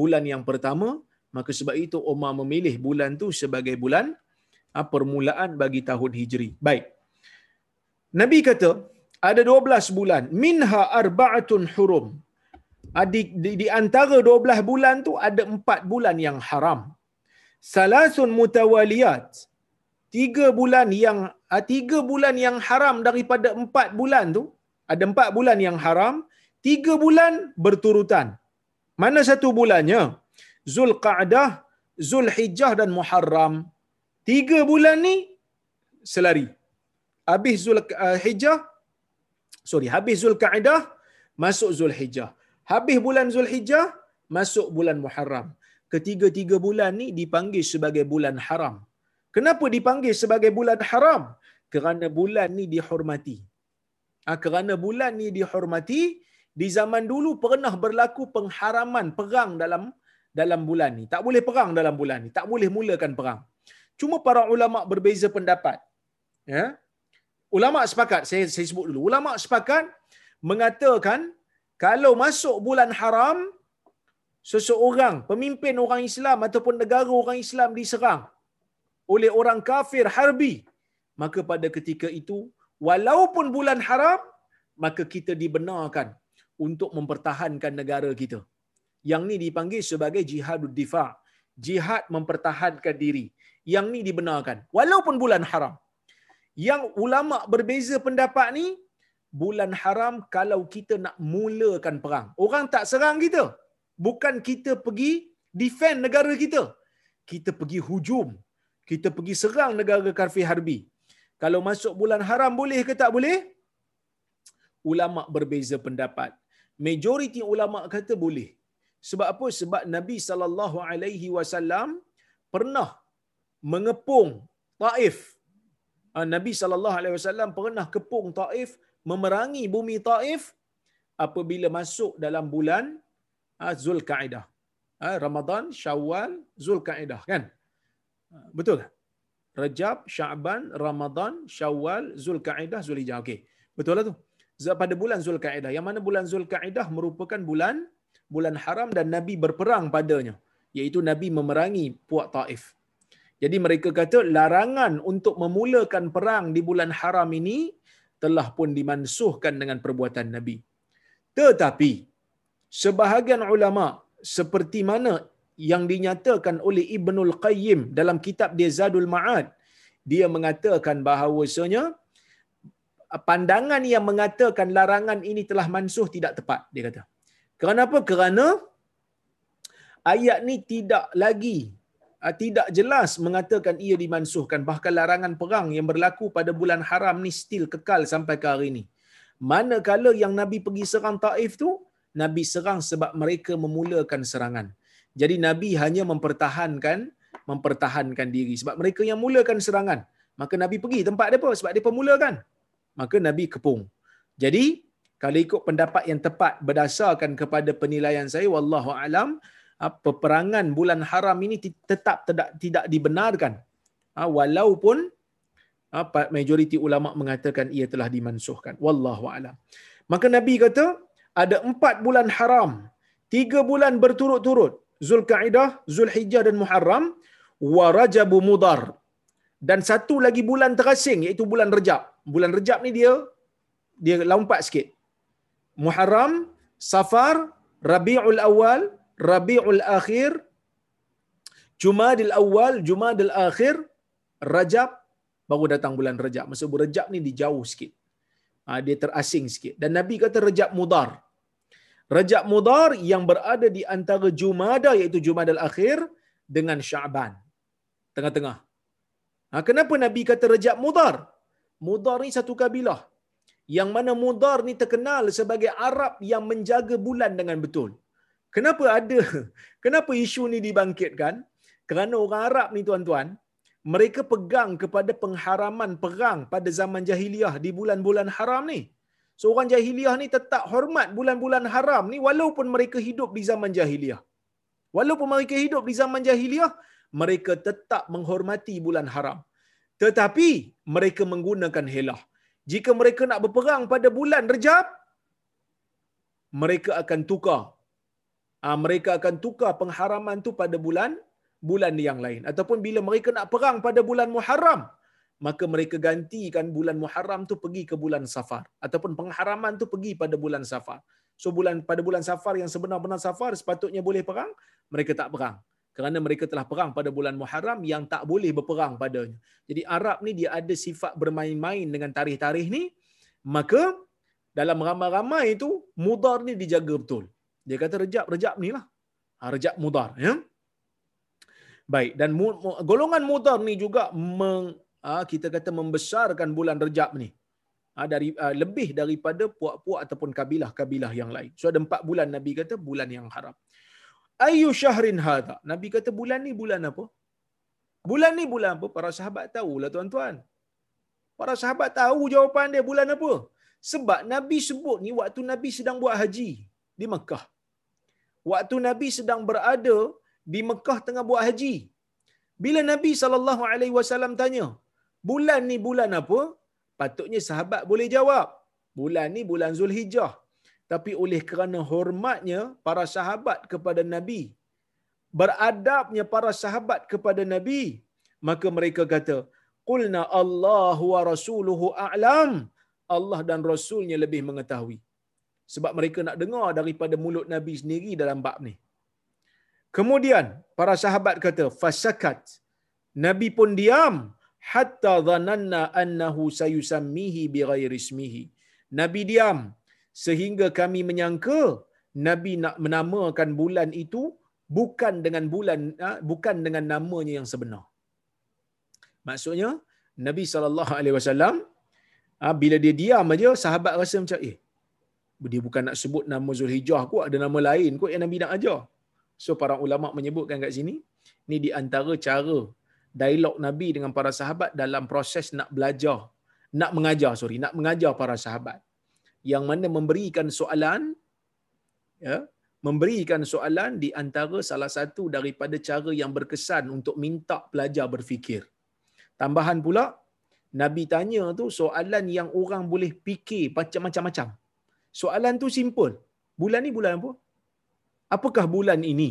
bulan yang pertama maka sebab itu Umar memilih bulan tu sebagai bulan ah, permulaan bagi tahun Hijri. Baik. Nabi kata ada 12 bulan minha arba'atun hurum. Ah, di, di, di antara 12 bulan tu ada 4 bulan yang haram. Salasun mutawaliyat. Tiga bulan yang Ah, tiga bulan yang haram daripada empat bulan tu, ada empat bulan yang haram, tiga bulan berturutan. Mana satu bulannya? Zulqa'dah, Zulhijjah dan Muharram. Tiga bulan ni selari. Habis Zulhijjah, sorry, habis Zulqa'dah, masuk Zulhijjah. Habis bulan Zulhijjah, masuk bulan Muharram. Ketiga-tiga bulan ni dipanggil sebagai bulan haram. Kenapa dipanggil sebagai bulan haram? kerana bulan ni dihormati. Ha, kerana bulan ni dihormati, di zaman dulu pernah berlaku pengharaman perang dalam dalam bulan ni. Tak boleh perang dalam bulan ni. Tak boleh mulakan perang. Cuma para ulama berbeza pendapat. Ya? Ulama sepakat, saya, saya sebut dulu. Ulama sepakat mengatakan kalau masuk bulan haram, seseorang, pemimpin orang Islam ataupun negara orang Islam diserang oleh orang kafir harbi, maka pada ketika itu walaupun bulan haram maka kita dibenarkan untuk mempertahankan negara kita. Yang ni dipanggil sebagai jihadud difa jihad mempertahankan diri. Yang ni dibenarkan walaupun bulan haram. Yang ulama berbeza pendapat ni bulan haram kalau kita nak mulakan perang orang tak serang kita bukan kita pergi defend negara kita kita pergi hujum kita pergi serang negara kafir harbi kalau masuk bulan haram boleh ke tak boleh? Ulama berbeza pendapat. Majoriti ulama kata boleh. Sebab apa? Sebab Nabi sallallahu alaihi wasallam pernah mengepung Taif. Ah, Nabi sallallahu alaihi wasallam pernah kepung Taif, memerangi bumi Taif apabila masuk dalam bulan ah, Zulkaidah. Ah, Ramadan, Syawal, Zulkaidah kan? Betul tak? Rajab, Syaban, Ramadan, Syawal, Zulkaidah, Zulhijjah. Okey. Betul lah tu. Pada bulan Zulkaidah. Yang mana bulan Zulkaidah merupakan bulan bulan haram dan Nabi berperang padanya. Iaitu Nabi memerangi puak Taif. Jadi mereka kata larangan untuk memulakan perang di bulan haram ini telah pun dimansuhkan dengan perbuatan Nabi. Tetapi sebahagian ulama seperti mana yang dinyatakan oleh Ibnul Qayyim dalam kitab dia Zadul Ma'ad dia mengatakan bahawasanya pandangan yang mengatakan larangan ini telah mansuh tidak tepat dia kata. Kenapa? Kerana ayat ni tidak lagi tidak jelas mengatakan ia dimansuhkan bahkan larangan perang yang berlaku pada bulan haram ni still kekal sampai ke hari ini. Manakala yang Nabi pergi serang Taif tu Nabi serang sebab mereka memulakan serangan. Jadi Nabi hanya mempertahankan mempertahankan diri sebab mereka yang mulakan serangan. Maka Nabi pergi tempat dia? Sebab dia pemulakan. Maka Nabi kepung. Jadi kalau ikut pendapat yang tepat berdasarkan kepada penilaian saya wallahu alam ah, peperangan bulan haram ini tetap tidak tidak dibenarkan. Ah, walaupun ah, majoriti ulama mengatakan ia telah dimansuhkan. Wallahu alam. Maka Nabi kata ada empat bulan haram. Tiga bulan berturut-turut. Zulkaidah, Zulhijjah dan Muharram. Wa Rajabu Mudar. Dan satu lagi bulan terasing iaitu bulan Rejab. Bulan Rejab ni dia dia lompat sikit. Muharram, Safar, Rabiul Awal, Rabiul Akhir, Jumadil Awal, Jumadil Akhir, Rajab, baru datang bulan Rejab. Masa Rejab ni dijauh sikit. Ha, dia terasing sikit. Dan Nabi kata Rejab Mudar. Rejab Mudar yang berada di antara Jumada iaitu Jumadil Akhir dengan Syaban. Tengah-tengah. Ha, kenapa Nabi kata Rejab Mudar? Mudar ni satu kabilah. Yang mana Mudar ni terkenal sebagai Arab yang menjaga bulan dengan betul. Kenapa ada? <laughs> Kenapa isu ni dibangkitkan? Kerana orang Arab ni tuan-tuan, mereka pegang kepada pengharaman perang pada zaman jahiliah di bulan-bulan haram ni. So orang jahiliah ni tetap hormat bulan-bulan haram ni walaupun mereka hidup di zaman jahiliah. Walaupun mereka hidup di zaman jahiliah, mereka tetap menghormati bulan haram. Tetapi mereka menggunakan helah. Jika mereka nak berperang pada bulan Rejab, mereka akan tukar. Ha, mereka akan tukar pengharaman tu pada bulan bulan yang lain. Ataupun bila mereka nak perang pada bulan Muharram, maka mereka gantikan bulan Muharram tu pergi ke bulan Safar. Ataupun pengharaman tu pergi pada bulan Safar. So bulan pada bulan Safar yang sebenar-benar Safar sepatutnya boleh perang, mereka tak perang kerana mereka telah perang pada bulan Muharram yang tak boleh berperang padanya. Jadi Arab ni dia ada sifat bermain-main dengan tarikh-tarikh ni, maka dalam ramai-ramai itu mudar ni dijaga betul. Dia kata rejab rejab ni lah. Ha, rejab mudar ya. Baik dan mu, mu, golongan mudar ni juga meng, ha, kita kata membesarkan bulan rejab ni. Ha, dari ha, lebih daripada puak-puak ataupun kabilah-kabilah yang lain. So ada empat bulan Nabi kata bulan yang haram ayu syahrin hadha nabi kata bulan ni bulan apa bulan ni bulan apa para sahabat tahulah tuan-tuan para sahabat tahu jawapan dia bulan apa sebab nabi sebut ni waktu nabi sedang buat haji di Mekah waktu nabi sedang berada di Mekah tengah buat haji bila nabi sallallahu alaihi wasallam tanya bulan ni bulan apa patutnya sahabat boleh jawab bulan ni bulan Zulhijjah tapi oleh kerana hormatnya para sahabat kepada Nabi, beradabnya para sahabat kepada Nabi, maka mereka kata, Qulna Allah wa rasuluhu a'lam. Allah dan Rasulnya lebih mengetahui. Sebab mereka nak dengar daripada mulut Nabi sendiri dalam bab ni. Kemudian para sahabat kata, fasakat. Nabi pun diam hatta dhananna annahu sayusammihi bighairi ismihi. Nabi diam sehingga kami menyangka Nabi nak menamakan bulan itu bukan dengan bulan ha, bukan dengan namanya yang sebenar. Maksudnya Nabi sallallahu alaihi wasallam ha, bila dia diam aja sahabat rasa macam eh dia bukan nak sebut nama Zulhijjah kot ada nama lain kot yang Nabi nak ajar. So para ulama menyebutkan kat sini ni di antara cara dialog Nabi dengan para sahabat dalam proses nak belajar, nak mengajar, sorry, nak mengajar para sahabat. Yang mana memberikan soalan, ya, memberikan soalan di antara salah satu daripada cara yang berkesan untuk minta pelajar berfikir. Tambahan pula, Nabi tanya tu soalan yang orang boleh fikir macam-macam. Soalan tu simple. Bulan ni bulan apa? Apakah bulan ini?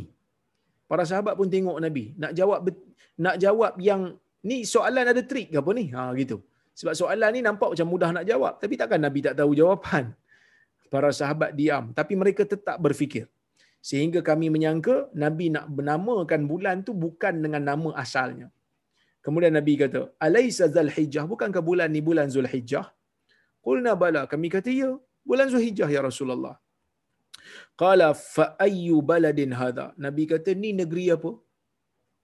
Para sahabat pun tengok Nabi. Nak jawab nak jawab yang ni soalan ada trik ke apa ni? Ha gitu. Sebab soalan ni nampak macam mudah nak jawab, tapi takkan Nabi tak tahu jawapan. Para sahabat diam, tapi mereka tetap berfikir. Sehingga kami menyangka Nabi nak menamakan bulan tu bukan dengan nama asalnya. Kemudian Nabi kata, "Alaisa Zulhijjah? Bukankah bulan ni bulan Zulhijjah?" Qulna bala, kami kata ya, bulan Zulhijjah ya Rasulullah. Qala fa ayyu baladin hadha? Nabi kata ni negeri apa?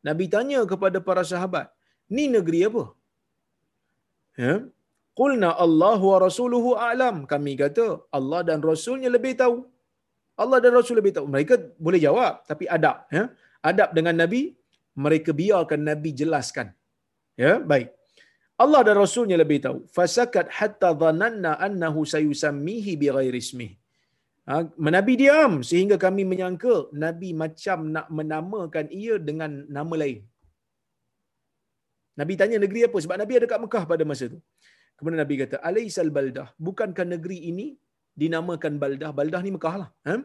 Nabi tanya kepada para sahabat, ni negeri apa? Ya. Qulna Allah wa rasuluhu a'lam. Kami kata Allah dan Rasulnya lebih tahu. Allah dan Rasul lebih tahu. Mereka boleh jawab tapi adab ya. Adab dengan Nabi mereka biarkan Nabi jelaskan. Ya, baik. Allah dan Rasulnya lebih tahu. Fasakat hatta dhananna annahu sayusammihi bighairi ismihi. Ha, Nabi diam sehingga kami menyangka Nabi macam nak menamakan ia dengan nama lain. Nabi tanya negeri apa? Sebab Nabi ada kat Mekah pada masa itu. Kemudian Nabi kata, Alaisal baldah. Bukankah negeri ini dinamakan baldah? Baldah ni Mekah lah. Ha?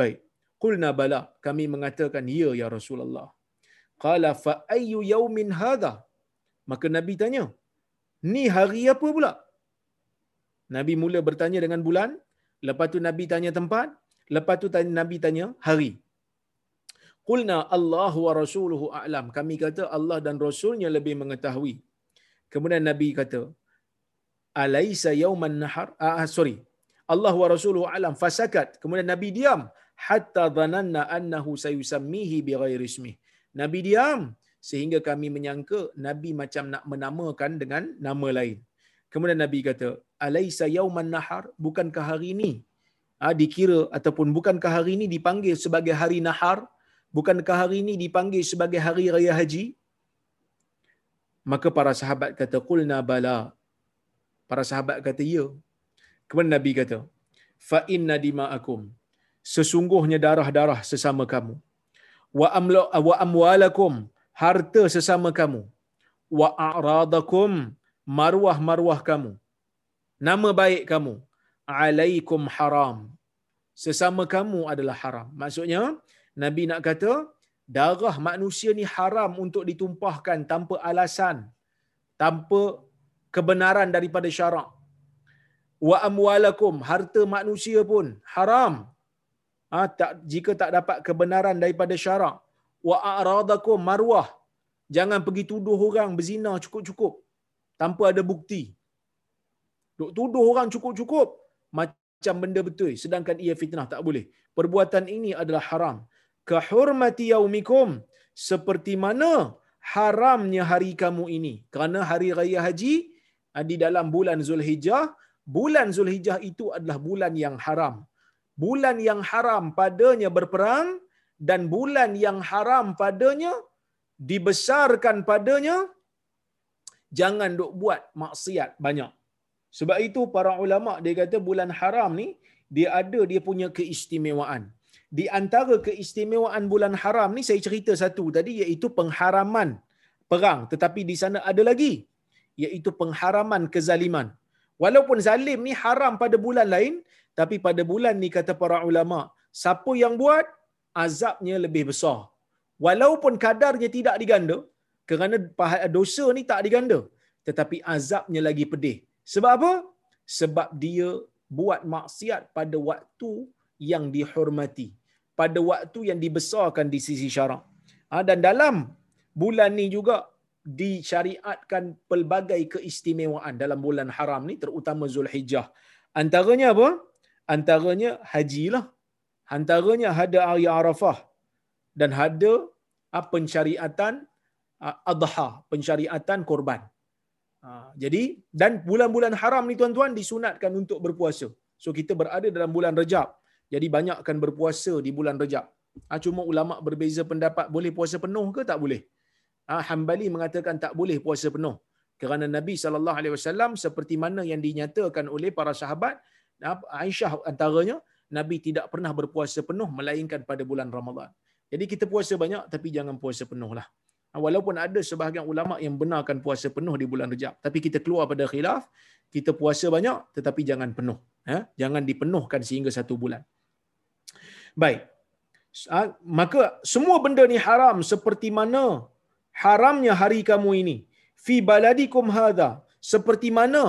Baik. Qulna bala. Kami mengatakan, ya ya Rasulullah. Qala fa ayyu yaumin hadha? Maka Nabi tanya, ni hari apa pula? Nabi mula bertanya dengan bulan, Lepas tu Nabi tanya tempat, lepas tu Nabi tanya hari. Qulna Allah wa rasuluhu a'lam. Kami kata Allah dan Rasulnya lebih mengetahui. Kemudian Nabi kata, Alaysa yawman nahar? Ah, ah, sorry. Allah wa rasuluhu a'lam. Fasakat. Kemudian Nabi diam. Hatta dhananna annahu sayusammihi bighairi ismih. Nabi diam. Sehingga kami menyangka Nabi macam nak menamakan dengan nama lain. Kemudian Nabi kata, Alaysa yauman nahar? Bukankah hari ini ha, dikira ataupun bukankah hari ini dipanggil sebagai hari nahar? Bukankah hari ini dipanggil sebagai hari raya haji? Maka para sahabat kata, Qulna bala. Para sahabat kata, ya. Kemudian Nabi kata, Fa inna dima'akum. Sesungguhnya darah-darah sesama kamu. Wa, amla, wa amwalakum. Harta sesama kamu. Wa a'radakum marwah-marwah kamu, nama baik kamu, alaikum haram. Sesama kamu adalah haram. Maksudnya, Nabi nak kata, darah manusia ni haram untuk ditumpahkan tanpa alasan, tanpa kebenaran daripada syarak. Wa amwalakum, harta manusia pun haram. Ha, tak, jika tak dapat kebenaran daripada syarak. Wa a'radakum marwah. Jangan pergi tuduh orang berzina cukup-cukup tanpa ada bukti. Duk tuduh orang cukup-cukup macam benda betul sedangkan ia fitnah tak boleh. Perbuatan ini adalah haram. Kahurmati yaumikum seperti mana haramnya hari kamu ini. Kerana hari raya haji ah, di dalam bulan Zulhijjah, bulan Zulhijjah itu adalah bulan yang haram. Bulan yang haram padanya berperang dan bulan yang haram padanya dibesarkan padanya jangan duk buat maksiat banyak. Sebab itu para ulama dia kata bulan haram ni dia ada dia punya keistimewaan. Di antara keistimewaan bulan haram ni saya cerita satu tadi iaitu pengharaman perang tetapi di sana ada lagi iaitu pengharaman kezaliman. Walaupun zalim ni haram pada bulan lain tapi pada bulan ni kata para ulama siapa yang buat azabnya lebih besar. Walaupun kadarnya tidak diganda, kerana dosa ni tak diganda tetapi azabnya lagi pedih. Sebab apa? Sebab dia buat maksiat pada waktu yang dihormati pada waktu yang dibesarkan di sisi syarak ha, dan dalam bulan ni juga disyariatkan pelbagai keistimewaan dalam bulan haram ni terutama Zulhijjah. Antaranya apa? Antaranya haji lah antaranya ada hari Arafah dan ada ha, pensyariatan adha, pensyariatan korban. Ha, jadi dan bulan-bulan haram ni tuan-tuan disunatkan untuk berpuasa. So kita berada dalam bulan Rejab. Jadi banyakkan berpuasa di bulan Rejab. Cuma ulama berbeza pendapat boleh puasa penuh ke tak boleh. Ha, Hambali mengatakan tak boleh puasa penuh. Kerana Nabi wasallam seperti mana yang dinyatakan oleh para sahabat, Aisyah antaranya, Nabi tidak pernah berpuasa penuh melainkan pada bulan Ramadan. Jadi kita puasa banyak tapi jangan puasa penuhlah. Ha, walaupun ada sebahagian ulama yang benarkan puasa penuh di bulan Rejab, tapi kita keluar pada khilaf, kita puasa banyak tetapi jangan penuh. Ha? Jangan dipenuhkan sehingga satu bulan. Baik. Ha, maka semua benda ni haram seperti mana haramnya hari kamu ini. Fi baladikum hadha. Seperti mana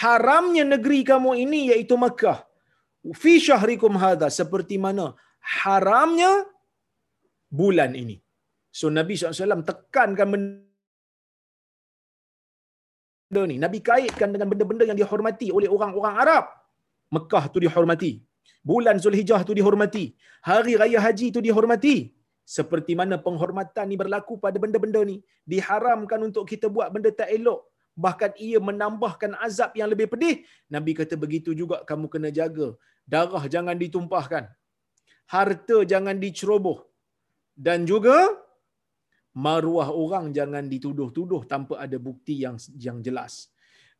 haramnya negeri kamu ini iaitu Makkah. Fi syahrikum hadha. Seperti mana haramnya bulan ini. So Nabi SAW tekankan benda ni. Nabi kaitkan dengan benda-benda yang dihormati oleh orang-orang Arab. Mekah tu dihormati. Bulan Zulhijjah tu dihormati. Hari Raya Haji tu dihormati. Seperti mana penghormatan ni berlaku pada benda-benda ni. Diharamkan untuk kita buat benda tak elok. Bahkan ia menambahkan azab yang lebih pedih. Nabi kata begitu juga kamu kena jaga. Darah jangan ditumpahkan. Harta jangan diceroboh. Dan juga maruah orang jangan dituduh-tuduh tanpa ada bukti yang yang jelas.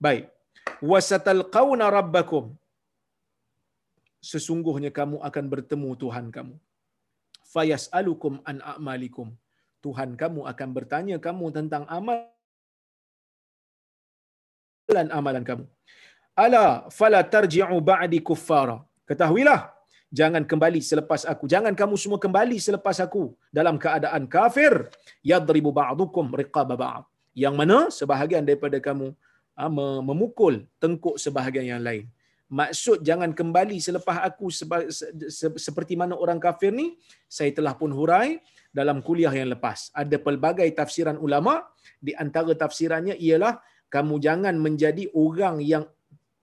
Baik. Wasatalqauna rabbakum. Sesungguhnya kamu akan bertemu Tuhan kamu. Fayasalukum an a'malikum. Tuhan kamu akan bertanya kamu tentang amalan amalan kamu. Ala fala tarji'u ba'di kuffara. Ketahuilah, jangan kembali selepas aku. Jangan kamu semua kembali selepas aku dalam keadaan kafir. Yadribu ba'dukum riqaba ba'd. Yang mana sebahagian daripada kamu ha, memukul tengkuk sebahagian yang lain. Maksud jangan kembali selepas aku seperti mana orang kafir ni saya telah pun hurai dalam kuliah yang lepas. Ada pelbagai tafsiran ulama di antara tafsirannya ialah kamu jangan menjadi orang yang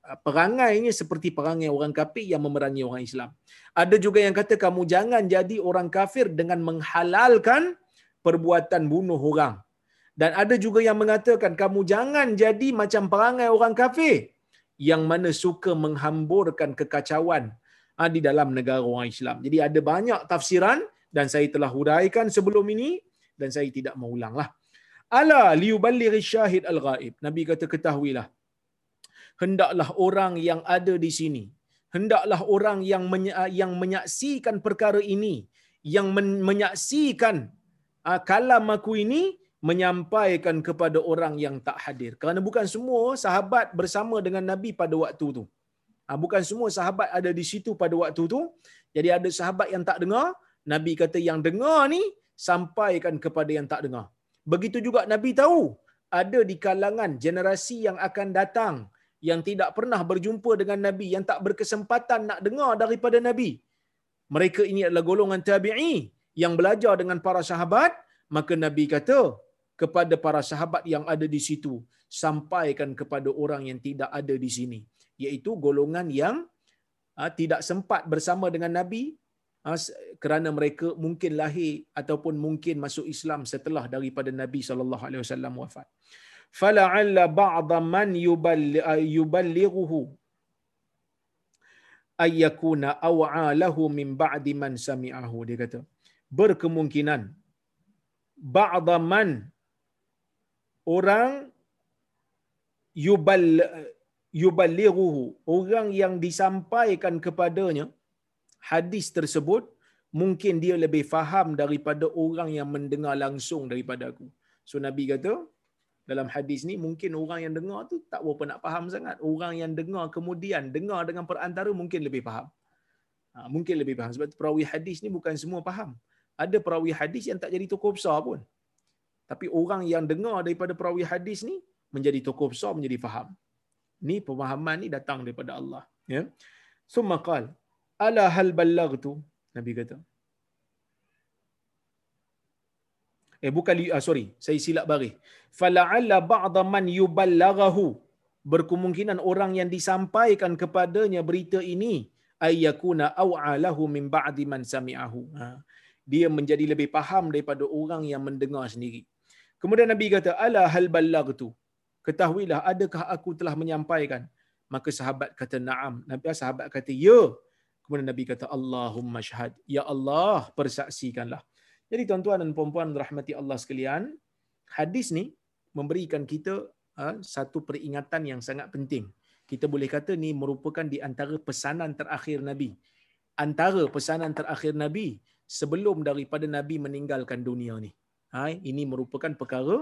Ah, perangainya seperti perangai orang kafir yang memerangi orang Islam. Ada juga yang kata kamu jangan jadi orang kafir dengan menghalalkan perbuatan bunuh orang. Dan ada juga yang mengatakan kamu jangan jadi macam perangai orang kafir yang mana suka menghamburkan kekacauan ah, di dalam negara orang Islam. Jadi ada banyak tafsiran dan saya telah huraikan sebelum ini dan saya tidak mengulanglah. Ala liyuballighi syahid al-ghaib. Nabi kata ketahuilah hendaklah orang yang ada di sini hendaklah orang yang yang menyaksikan perkara ini yang menyaksikan uh, kalam aku ini menyampaikan kepada orang yang tak hadir. Kerana bukan semua sahabat bersama dengan nabi pada waktu tu. Uh, bukan semua sahabat ada di situ pada waktu tu. Jadi ada sahabat yang tak dengar nabi kata yang dengar ni sampaikan kepada yang tak dengar begitu juga nabi tahu ada di kalangan generasi yang akan datang yang tidak pernah berjumpa dengan Nabi, yang tak berkesempatan nak dengar daripada Nabi. Mereka ini adalah golongan tabi'i yang belajar dengan para sahabat, maka Nabi kata kepada para sahabat yang ada di situ, sampaikan kepada orang yang tidak ada di sini. Iaitu golongan yang ha, tidak sempat bersama dengan Nabi kerana mereka mungkin lahir ataupun mungkin masuk Islam setelah daripada Nabi SAW wafat. Fala'alla ba'dha man yuballighuhu ayyakuna aw'a lahu min ba'di man sami'ahu. Dia kata berkemungkinan ba'dha man orang yubal yuballighuhu orang yang disampaikan kepadanya hadis tersebut mungkin dia lebih faham daripada orang yang mendengar langsung daripada aku so nabi kata dalam hadis ni mungkin orang yang dengar tu tak berapa nak faham sangat. Orang yang dengar kemudian dengar dengan perantara mungkin lebih faham. Ha, mungkin lebih faham. Sebab perawi hadis ni bukan semua faham. Ada perawi hadis yang tak jadi tokoh besar pun. Tapi orang yang dengar daripada perawi hadis ni menjadi tokoh besar, menjadi faham. Ni pemahaman ni datang daripada Allah. Ya. Summa qal, ala hal ballagtu? Nabi kata, eh bukan uh, sorry. Saya silap baris. Fala'alla ba'dha man yuballaghahu. Berkemungkinan orang yang disampaikan kepadanya berita ini ayyakuna aw'alahu min ba'di man sami'ahu. Ha. dia menjadi lebih faham daripada orang yang mendengar sendiri. Kemudian nabi kata ala hal ballagtu ketahuilah adakah aku telah menyampaikan? Maka sahabat kata na'am. Nabi sahabat kata ya kemudian nabi kata allahumma syahad ya allah persaksikanlah jadi tuan-tuan dan puan-puan rahmati Allah sekalian, hadis ni memberikan kita uh, satu peringatan yang sangat penting. Kita boleh kata ni merupakan di antara pesanan terakhir Nabi. Antara pesanan terakhir Nabi sebelum daripada Nabi meninggalkan dunia ni. Ha, ini merupakan perkara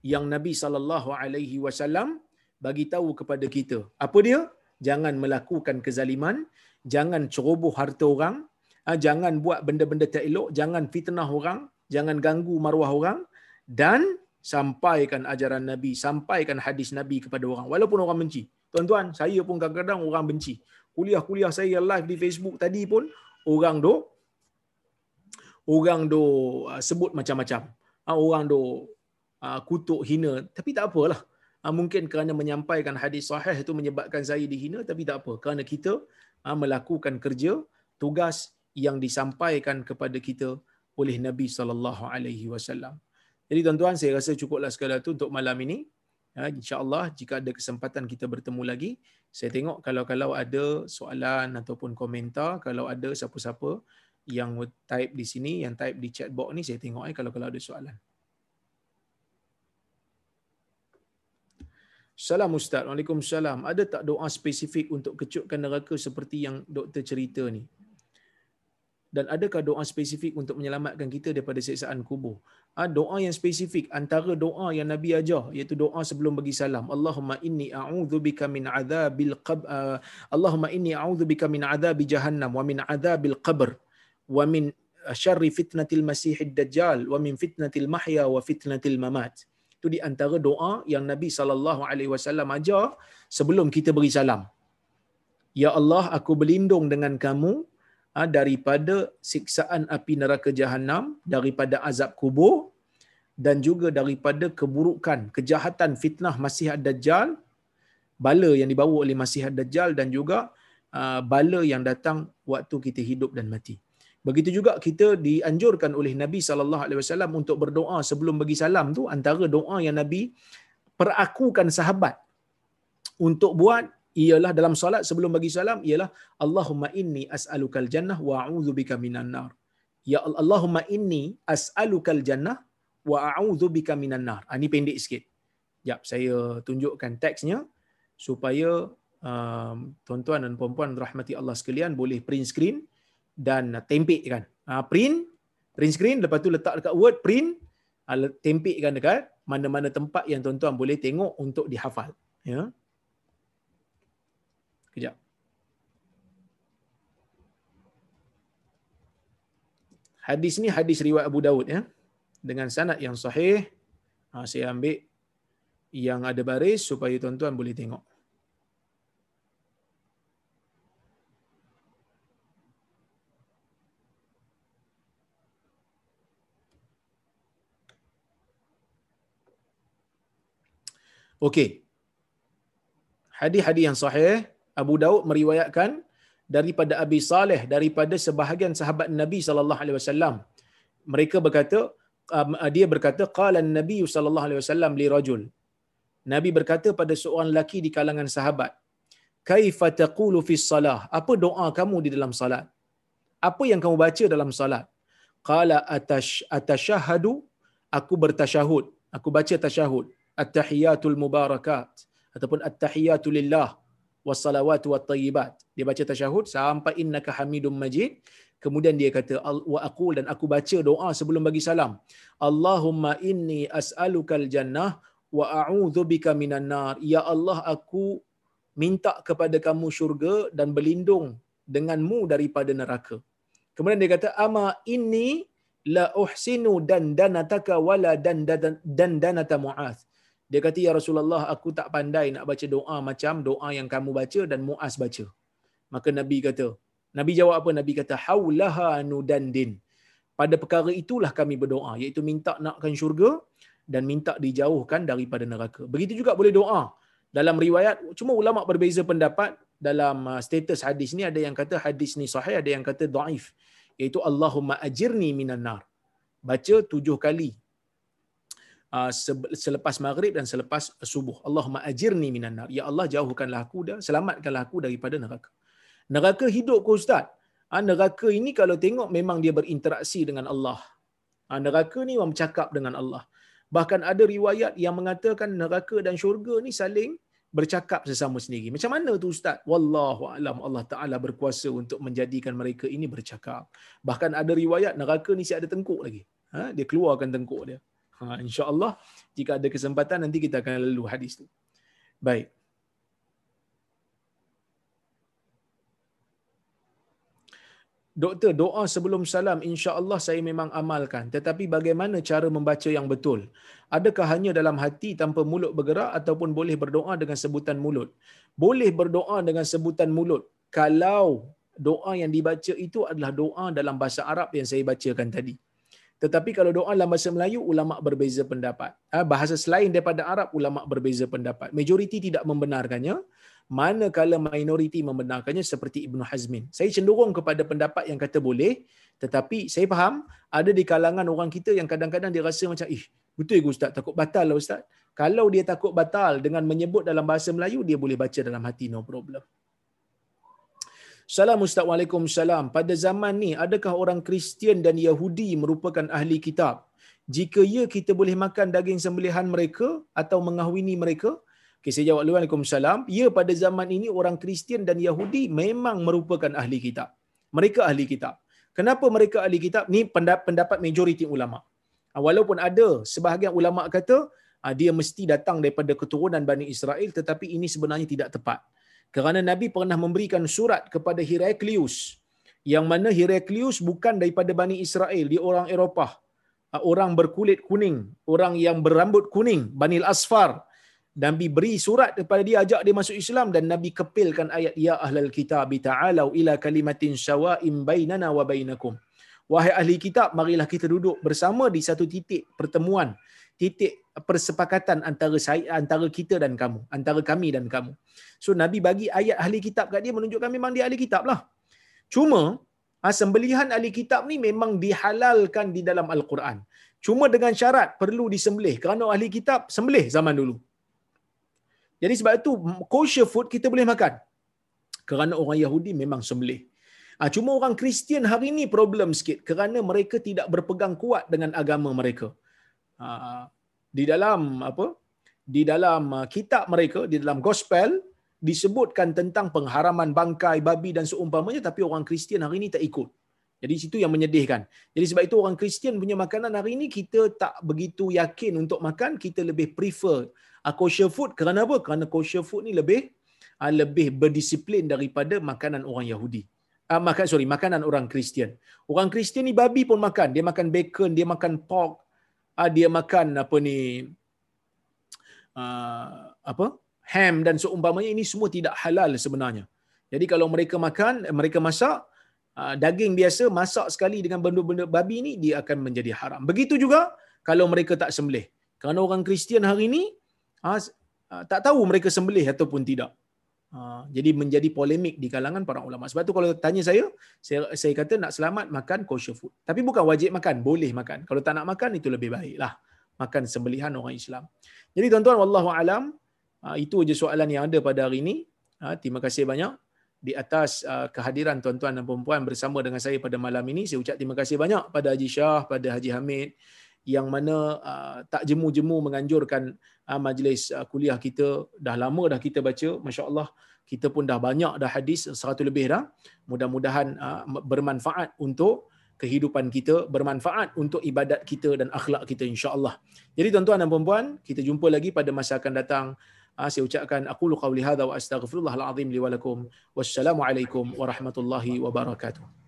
yang Nabi sallallahu alaihi wasallam bagi tahu kepada kita. Apa dia? Jangan melakukan kezaliman, jangan ceroboh harta orang, ha, jangan buat benda-benda tak elok, jangan fitnah orang, jangan ganggu maruah orang dan sampaikan ajaran Nabi, sampaikan hadis Nabi kepada orang walaupun orang benci. Tuan-tuan, saya pun kadang-kadang orang benci. Kuliah-kuliah saya live di Facebook tadi pun orang do orang do uh, sebut macam-macam. Uh, orang do uh, kutuk hina tapi tak apalah. Uh, mungkin kerana menyampaikan hadis sahih itu menyebabkan saya dihina tapi tak apa kerana kita uh, melakukan kerja tugas yang disampaikan kepada kita oleh Nabi sallallahu alaihi wasallam. Jadi tuan-tuan saya rasa cukuplah sekadar itu untuk malam ini. Ya, InsyaAllah jika ada kesempatan kita bertemu lagi, saya tengok kalau-kalau ada soalan ataupun komentar, kalau ada siapa-siapa yang type di sini, yang type di chat box ni, saya tengok eh, kalau-kalau ada soalan. Salam Ustaz. Waalaikumsalam. Ada tak doa spesifik untuk kecutkan neraka seperti yang doktor cerita ni? dan adakah doa spesifik untuk menyelamatkan kita daripada siksaan kubur? Ha, doa yang spesifik antara doa yang Nabi ajar iaitu doa sebelum bagi salam. Allahumma inni a'udzubika min adzabil qab uh, Allahumma inni a'udzubika min adzabi jahannam wa min adzabil qabr wa min syarri fitnatil masiihid dajjal wa min fitnatil mahya wa fitnatil mamat. Itu di antara doa yang Nabi sallallahu alaihi wasallam ajar sebelum kita beri salam. Ya Allah, aku berlindung dengan kamu Ha, daripada siksaan api neraka jahanam, daripada azab kubur dan juga daripada keburukan, kejahatan fitnah Masih Ad-Dajjal, bala yang dibawa oleh Masih Ad-Dajjal dan juga uh, bala yang datang waktu kita hidup dan mati. Begitu juga kita dianjurkan oleh Nabi sallallahu alaihi wasallam untuk berdoa sebelum bagi salam tu antara doa yang Nabi perakukan sahabat untuk buat ialah dalam solat sebelum bagi salam ialah Allahumma inni as'alukal jannah wa a'udzubika minan nar. Ya Allahumma inni as'alukal jannah wa a'udzubika minan nar. Ah ini pendek sikit. Jap saya tunjukkan teksnya supaya um, tuan-tuan dan puan-puan rahmati Allah sekalian boleh print screen dan tempekkan. Ah print print screen lepas tu letak dekat word print ah, tempekkan dekat mana-mana tempat yang tuan-tuan boleh tengok untuk dihafal. Ya. Kejap. Hadis ni hadis riwayat Abu Daud ya. Dengan sanad yang sahih. Ha, saya ambil yang ada baris supaya tuan-tuan boleh tengok. Okey. Hadis-hadis yang sahih Abu Daud meriwayatkan daripada Abi Saleh daripada sebahagian sahabat Nabi sallallahu alaihi wasallam. Mereka berkata um, dia berkata qala Nabi sallallahu alaihi wasallam li rajul. Nabi berkata pada seorang lelaki di kalangan sahabat, "Kaifa taqulu fi salah? Apa doa kamu di dalam salat? Apa yang kamu baca dalam salat?" Qala atash atashahadu aku bertasyahud. Aku baca tasyahud. At-tahiyatul mubarakat ataupun at-tahiyatu lillah wassalawatu wattayyibat. Dia baca tasyahud sampai innaka hamidum majid. Kemudian dia kata wa aqul dan aku baca doa sebelum bagi salam. Allahumma inni as'alukal jannah wa a'udzu bika minan nar. Ya Allah aku minta kepada kamu syurga dan berlindung denganmu daripada neraka. Kemudian dia kata ama inni la uhsinu dan danataka wala dan dan danata mu'az. Dia kata, Ya Rasulullah, aku tak pandai nak baca doa macam doa yang kamu baca dan Mu'az baca. Maka Nabi kata, Nabi jawab apa? Nabi kata, Hawlaha nudandin. Pada perkara itulah kami berdoa, iaitu minta nakkan syurga dan minta dijauhkan daripada neraka. Begitu juga boleh doa. Dalam riwayat, cuma ulama berbeza pendapat dalam uh, status hadis ni, ada yang kata hadis ni sahih, ada yang kata daif. Iaitu Allahumma ajirni minan nar. Baca tujuh kali selepas maghrib dan selepas subuh. Allahumma ajirni minan nar. Ya Allah jauhkanlah aku dah, selamatkanlah aku daripada neraka. Neraka hidup ke ustaz? Ha, neraka ini kalau tengok memang dia berinteraksi dengan Allah. Ha, neraka ni orang bercakap dengan Allah. Bahkan ada riwayat yang mengatakan neraka dan syurga ni saling bercakap sesama sendiri. Macam mana tu ustaz? Wallahu alam Allah Taala berkuasa untuk menjadikan mereka ini bercakap. Bahkan ada riwayat neraka ni si ada tengkuk lagi. Ha? dia keluarkan tengkuk dia. Ha, insya-Allah jika ada kesempatan nanti kita akan lalu hadis tu. Baik. Doktor, doa sebelum salam insya-Allah saya memang amalkan. Tetapi bagaimana cara membaca yang betul? Adakah hanya dalam hati tanpa mulut bergerak ataupun boleh berdoa dengan sebutan mulut? Boleh berdoa dengan sebutan mulut kalau doa yang dibaca itu adalah doa dalam bahasa Arab yang saya bacakan tadi. Tetapi kalau doa dalam bahasa Melayu, ulama berbeza pendapat. Ha, bahasa selain daripada Arab, ulama berbeza pendapat. Majoriti tidak membenarkannya. Manakala minoriti membenarkannya seperti Ibn Hazmin. Saya cenderung kepada pendapat yang kata boleh. Tetapi saya faham, ada di kalangan orang kita yang kadang-kadang dia rasa macam, ih, betul ke Ustaz? Takut batal lah Ustaz. Kalau dia takut batal dengan menyebut dalam bahasa Melayu, dia boleh baca dalam hati, no problem. Salam Assalamualaikum salam. Pada zaman ni, adakah orang Kristian dan Yahudi merupakan ahli kitab? Jika ya, kita boleh makan daging sembelihan mereka atau mengahwini mereka? Okay, saya jawab dulu. Waalaikumsalam. Ya, pada zaman ini orang Kristian dan Yahudi memang merupakan ahli kitab. Mereka ahli kitab. Kenapa mereka ahli kitab? Ni pendapat majoriti ulama. Ah, walaupun ada sebahagian ulama kata ah, dia mesti datang daripada keturunan Bani Israel tetapi ini sebenarnya tidak tepat kerana Nabi pernah memberikan surat kepada Heraklius yang mana Heraklius bukan daripada Bani Israel, dia orang Eropah. Ah, orang berkulit kuning, orang yang berambut kuning, Bani Asfar. Nabi beri surat kepada dia, ajak dia masuk Islam dan Nabi kepilkan ayat Ya Ahlal Kitab, ta'alau ila kalimatin syawa'im bainana wa bainakum. Wahai ahli kitab, marilah kita duduk bersama di satu titik pertemuan, titik persepakatan antara saya antara kita dan kamu, antara kami dan kamu. So Nabi bagi ayat ahli kitab kat dia menunjukkan memang dia ahli kitab lah. Cuma ha, sembelihan ahli kitab ni memang dihalalkan di dalam Al-Quran. Cuma dengan syarat perlu disembelih kerana ahli kitab sembelih zaman dulu. Jadi sebab itu kosher food kita boleh makan. Kerana orang Yahudi memang sembelih. Ha, cuma orang Kristian hari ini problem sikit kerana mereka tidak berpegang kuat dengan agama mereka. Ha, di dalam apa? Di dalam uh, kitab mereka, di dalam gospel disebutkan tentang pengharaman bangkai babi dan seumpamanya tapi orang Kristian hari ini tak ikut. Jadi situ yang menyedihkan. Jadi sebab itu orang Kristian punya makanan hari ini kita tak begitu yakin untuk makan, kita lebih prefer uh, kosher food kerana apa? Kerana kosher food ni lebih uh, lebih berdisiplin daripada makanan orang Yahudi. Uh, makan sorry, makanan orang Kristian. Orang Kristian ni babi pun makan, dia makan bacon, dia makan pork, uh, dia makan apa ni uh, apa? ham dan seumpamanya ini semua tidak halal sebenarnya. Jadi kalau mereka makan, mereka masak ah, daging biasa masak sekali dengan benda-benda babi ini dia akan menjadi haram. Begitu juga kalau mereka tak sembelih. Kerana orang Kristian hari ini ah, ah, tak tahu mereka sembelih ataupun tidak. Jadi menjadi polemik di kalangan para ulama. Sebab tu kalau tanya saya, saya, saya kata nak selamat makan kosher food. Tapi bukan wajib makan, boleh makan. Kalau tak nak makan itu lebih baiklah. Makan sembelihan orang Islam. Jadi tuan-tuan, wallahu alam, Ha, itu je soalan yang ada pada hari ini. Ha, terima kasih banyak di atas kehadiran tuan-tuan dan puan bersama dengan saya pada malam ini. Saya ucap terima kasih banyak pada Haji Shah, pada Haji Hamid yang mana uh, tak jemu-jemu menganjurkan uh, majlis uh, kuliah kita. Dah lama dah kita baca, masya-Allah kita pun dah banyak dah hadis 100 lebih dah. Mudah-mudahan uh, bermanfaat untuk kehidupan kita, bermanfaat untuk ibadat kita dan akhlak kita insya-Allah. Jadi tuan-tuan dan puan kita jumpa lagi pada masa akan datang. Ah, saya ucapkan aku lu qawli hadha wa astaghfirullahal azim li wa lakum wassalamu alaikum warahmatullahi wabarakatuh